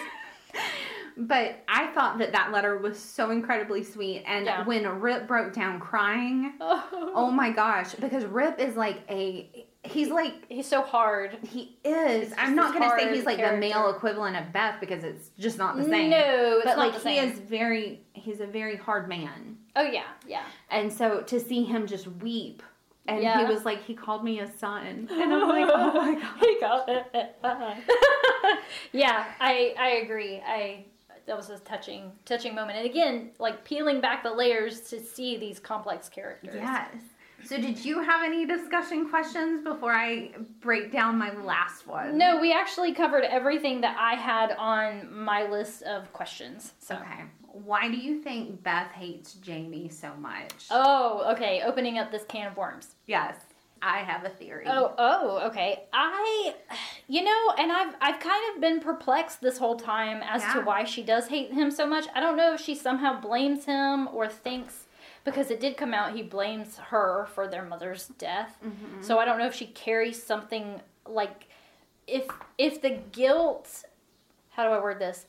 But I thought that that letter was so incredibly sweet, and Yeah. when Rip broke down crying, oh, oh my gosh, because Rip is like a he's like he's so hard. he is. I'm not gonna say he's like character. the male equivalent of Beth because it's just not the same. No, it's but not like he is very he's a very hard man. Oh yeah, yeah. And so to see him just weep, and Yeah. he was like, he called me a son, and I'm like, oh my god. He got it. yeah, I I agree. I that was a touching touching moment. And again, like peeling back the layers to see these complex characters. Yes. So did you have any discussion questions before I break down my last one? No, we actually covered everything that I had on my list of questions. So. Okay. Why do you think Beth hates Jamie so much? Oh, okay. Opening up this can of worms. Yes. I have a theory. Oh, oh, okay. I, you know, and I've I've kind of been perplexed this whole time as to why she does hate him so much. I don't know if she somehow blames him or thinks because it did come out he blames her for their mother's death. Mhm. So I don't know if she carries something like if if the guilt how do I word this?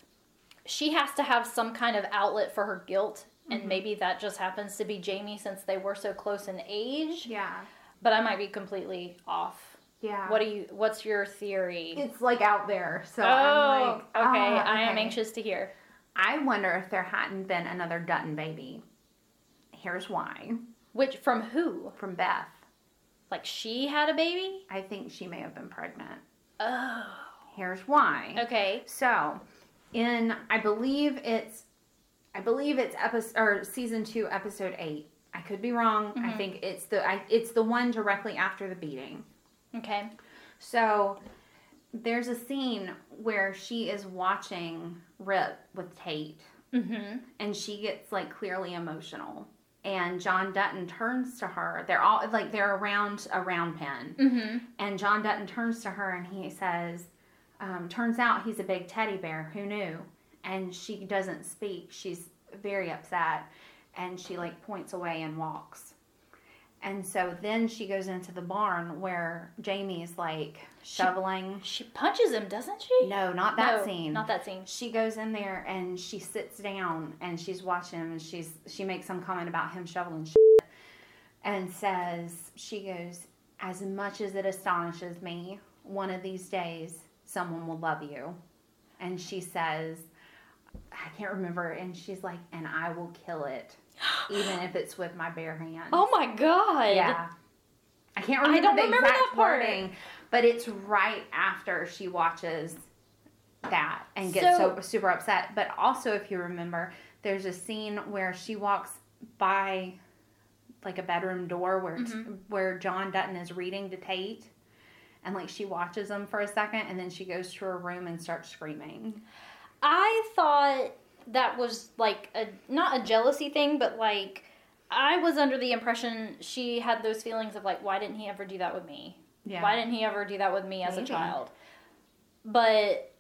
She has to have some kind of outlet for her guilt and Mhm. maybe that just happens to be Jamie since they were so close in age Yeah. But I might be completely off. Yeah. What do you? What's your theory? It's like out there. So oh, I'm like, okay. ah, I am okay. anxious to hear. I wonder if there hadn't been another Dutton baby. Here's why. Which from who? From Beth. Like she had a baby? I think she may have been pregnant. Oh, Here's why. okay. So, in I believe it's I believe it's episode or season 2 episode 8. I could be wrong. I Mhm. think it's the I, it's the one directly after the beating. Okay. So, there's a scene where she is watching Rip with Tate Mm-hmm. and she gets like clearly emotional. And John Dutton turns to her. They're all like they're around a round pen. Mm-hmm. And John Dutton turns to her and he says, um, Turns out he's a big teddy bear. Who knew? And she doesn't speak. She's very upset. And she like points away and walks. And so then she goes into the barn where Jamie's like shoveling. She punches him, doesn't she? no, not that No, scene. Not that scene. She goes in there and she sits down and she's watching him and she's she makes some comment about him shoveling shit and says she goes as much as it astonishes me one of these days someone will love you and she says I can't remember and she's like and I will kill it even if it's with my bare hands Oh my god. yeah I can't remember. I don't the remember that part. wording but it's right after she watches that and gets so, So- super upset. But also, if you remember, there's a scene where she walks by like a bedroom door where Mhm. where John Dutton is reading to Tate, and like she watches him for a second, and then she goes to her room and starts screaming. I thought that was like a not a jealousy thing, but like I was under the impression she had those feelings of like, why didn't he ever do that with me? Yeah, Why didn't he ever do that with me as Maybe. a child? But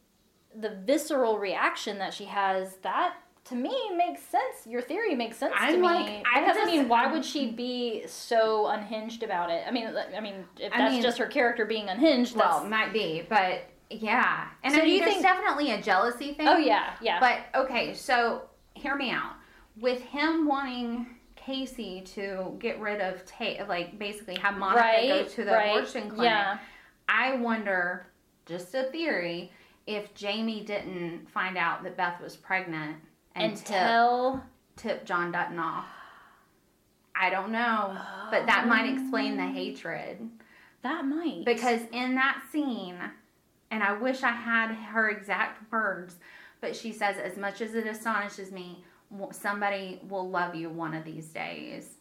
the visceral reaction that she has, that to me makes sense. Your theory makes sense I'm to me. like- doesn't just- mean why would she be so unhinged about it? I mean, I mean, if I that's mean- just her character being unhinged, that's well, might be, but yeah. And So I do you there's think- definitely a jealousy thing. oh yeah, yeah. But okay, so hear me out. With him wanting Kayce to get rid of Tate, like basically have Monica right, go to the right, abortion clinic, Yeah. I wonder, just a theory, if Jamie didn't find out that Beth was pregnant and, And tip, tip John Dutton off. I don't know, but that might explain the oh. hatred. that might Because in that scene, and I wish I had her exact words, but she says, as much as it astonishes me, somebody will love you one of these days.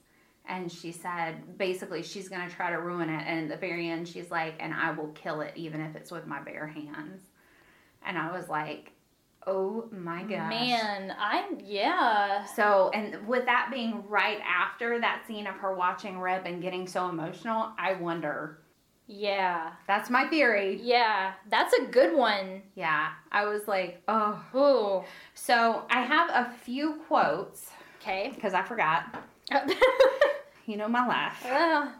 And she said, basically, she's going to try to ruin it. And at the very end, she's like, and I will kill it, even if it's with my bare hands. And I was like, Oh my gosh. Man, I'm, yeah. So, and with that being right after that scene of her watching Rip and getting so emotional, I wonder. Yeah. That's my theory. Yeah. That's a good one. Yeah. I was like, oh. Ooh. So, I have a few quotes Okay. because I forgot. You know my laugh. well,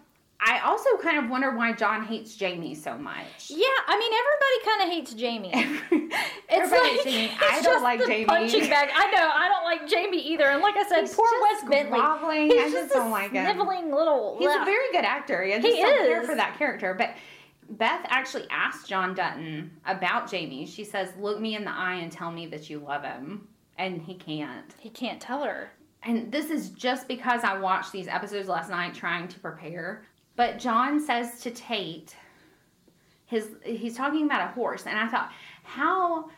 I also kind of wonder why John hates Jamie so much. yeah, I mean everybody kind of hates Jamie. It's Everybody like hates Jamie. I don't like Jamie. punching bag. I know I don't like Jamie either. And like I said, He's poor Wes Bentley. groveling. He's I just, just a don't like him. sniveling little. He's a very good actor. I just He don't care for that character. But Beth actually asked John Dutton about Jamie. She says, "Look me in the eye and tell me that you love him," and he can't. He can't tell her. And this is just because I watched these episodes last night trying to prepare. But John says to Tate, his he's talking about a horse, and I thought, how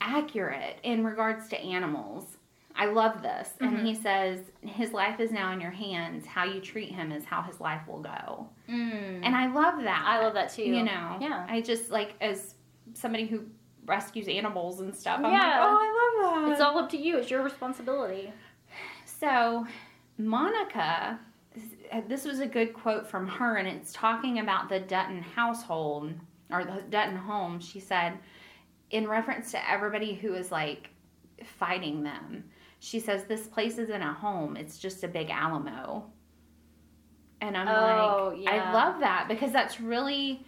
accurate in regards to animals. I love this. Mhm. And he says, his life is now in your hands. How you treat him is how his life will go. Mm. And I love that. I love that too. You know, Yeah. I just like as somebody who rescues animals and stuff. I'm Yeah. like, oh, I love that. It's all up to you. It's your responsibility. So, Monica, this was a good quote from her, and it's talking about the Dutton household or the Dutton home. She said, in reference to everybody who is like fighting them, she says, This place isn't a home, it's just a big Alamo. And I'm Oh, like, yeah. I love that because that's really.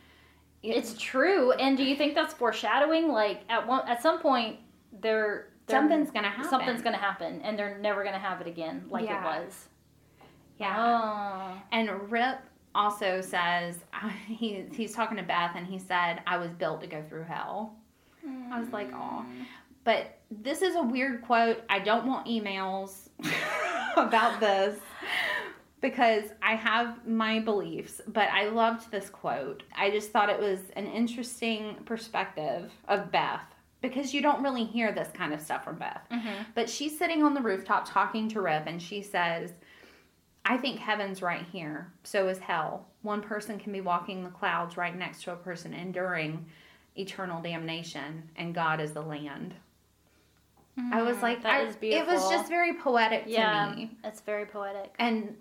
It's true. And do you think that's foreshadowing? Like at one, at some point, they're, they're something's gonna happen. something's gonna happen, and they're never gonna have it again like Yeah. it was. Yeah. Oh. And Rip also says he he's talking to Beth and he said I was built to go through hell. I was like, "Aw." But this is a weird quote. I don't want emails about this because I have my beliefs, but I loved this quote. I just thought it was an interesting perspective of Beth because you don't really hear this kind of stuff from Beth. Mhm. But she's sitting on the rooftop talking to Rip, and she says, I think heaven's right here. So is hell. One person can be walking the clouds right next to a person enduring eternal damnation, and God is the land. I was like, Mm, that I, is it was just very poetic Yeah, to me. it's very poetic. And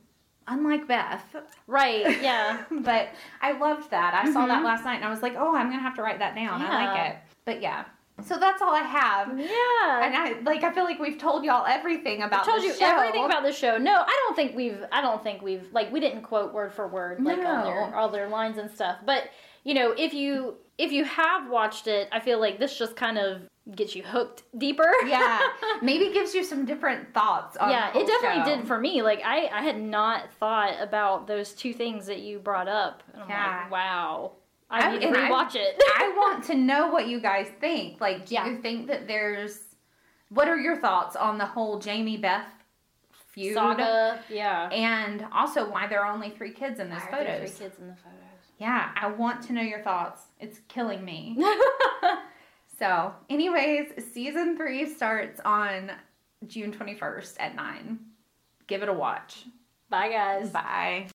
unlike Beth, Right? Yeah. but I loved that. I saw that Mhm. last night, and I was like, oh, I'm gonna have to write that down. I like it. But yeah, so that's all I have. yeah. And I like I feel like we've told y'all everything about I told the you show. everything about the show. No, I don't think we've. I don't think we've like we didn't quote word for word like all their all their lines and stuff. But you know, if you if you have watched it, I feel like this just kind of gets you hooked deeper. yeah, maybe gives you some different thoughts. On yeah, it definitely show. did for me. Like I, I had not thought about those two things that you brought up. And I'm Yeah. like, wow. I I- need to and I- rewatch it. I want to know what you guys think. Like, do Yeah. you think that there's? What are your thoughts on the whole Jamie Beth feud? Saga. Yeah. And also why there are only three kids in those Why are there photos. Three kids in the photos. Yeah, I want to know your thoughts. It's killing me. so, anyways, season three starts on June 21st at 9. Give it a watch. Bye, guys. Bye.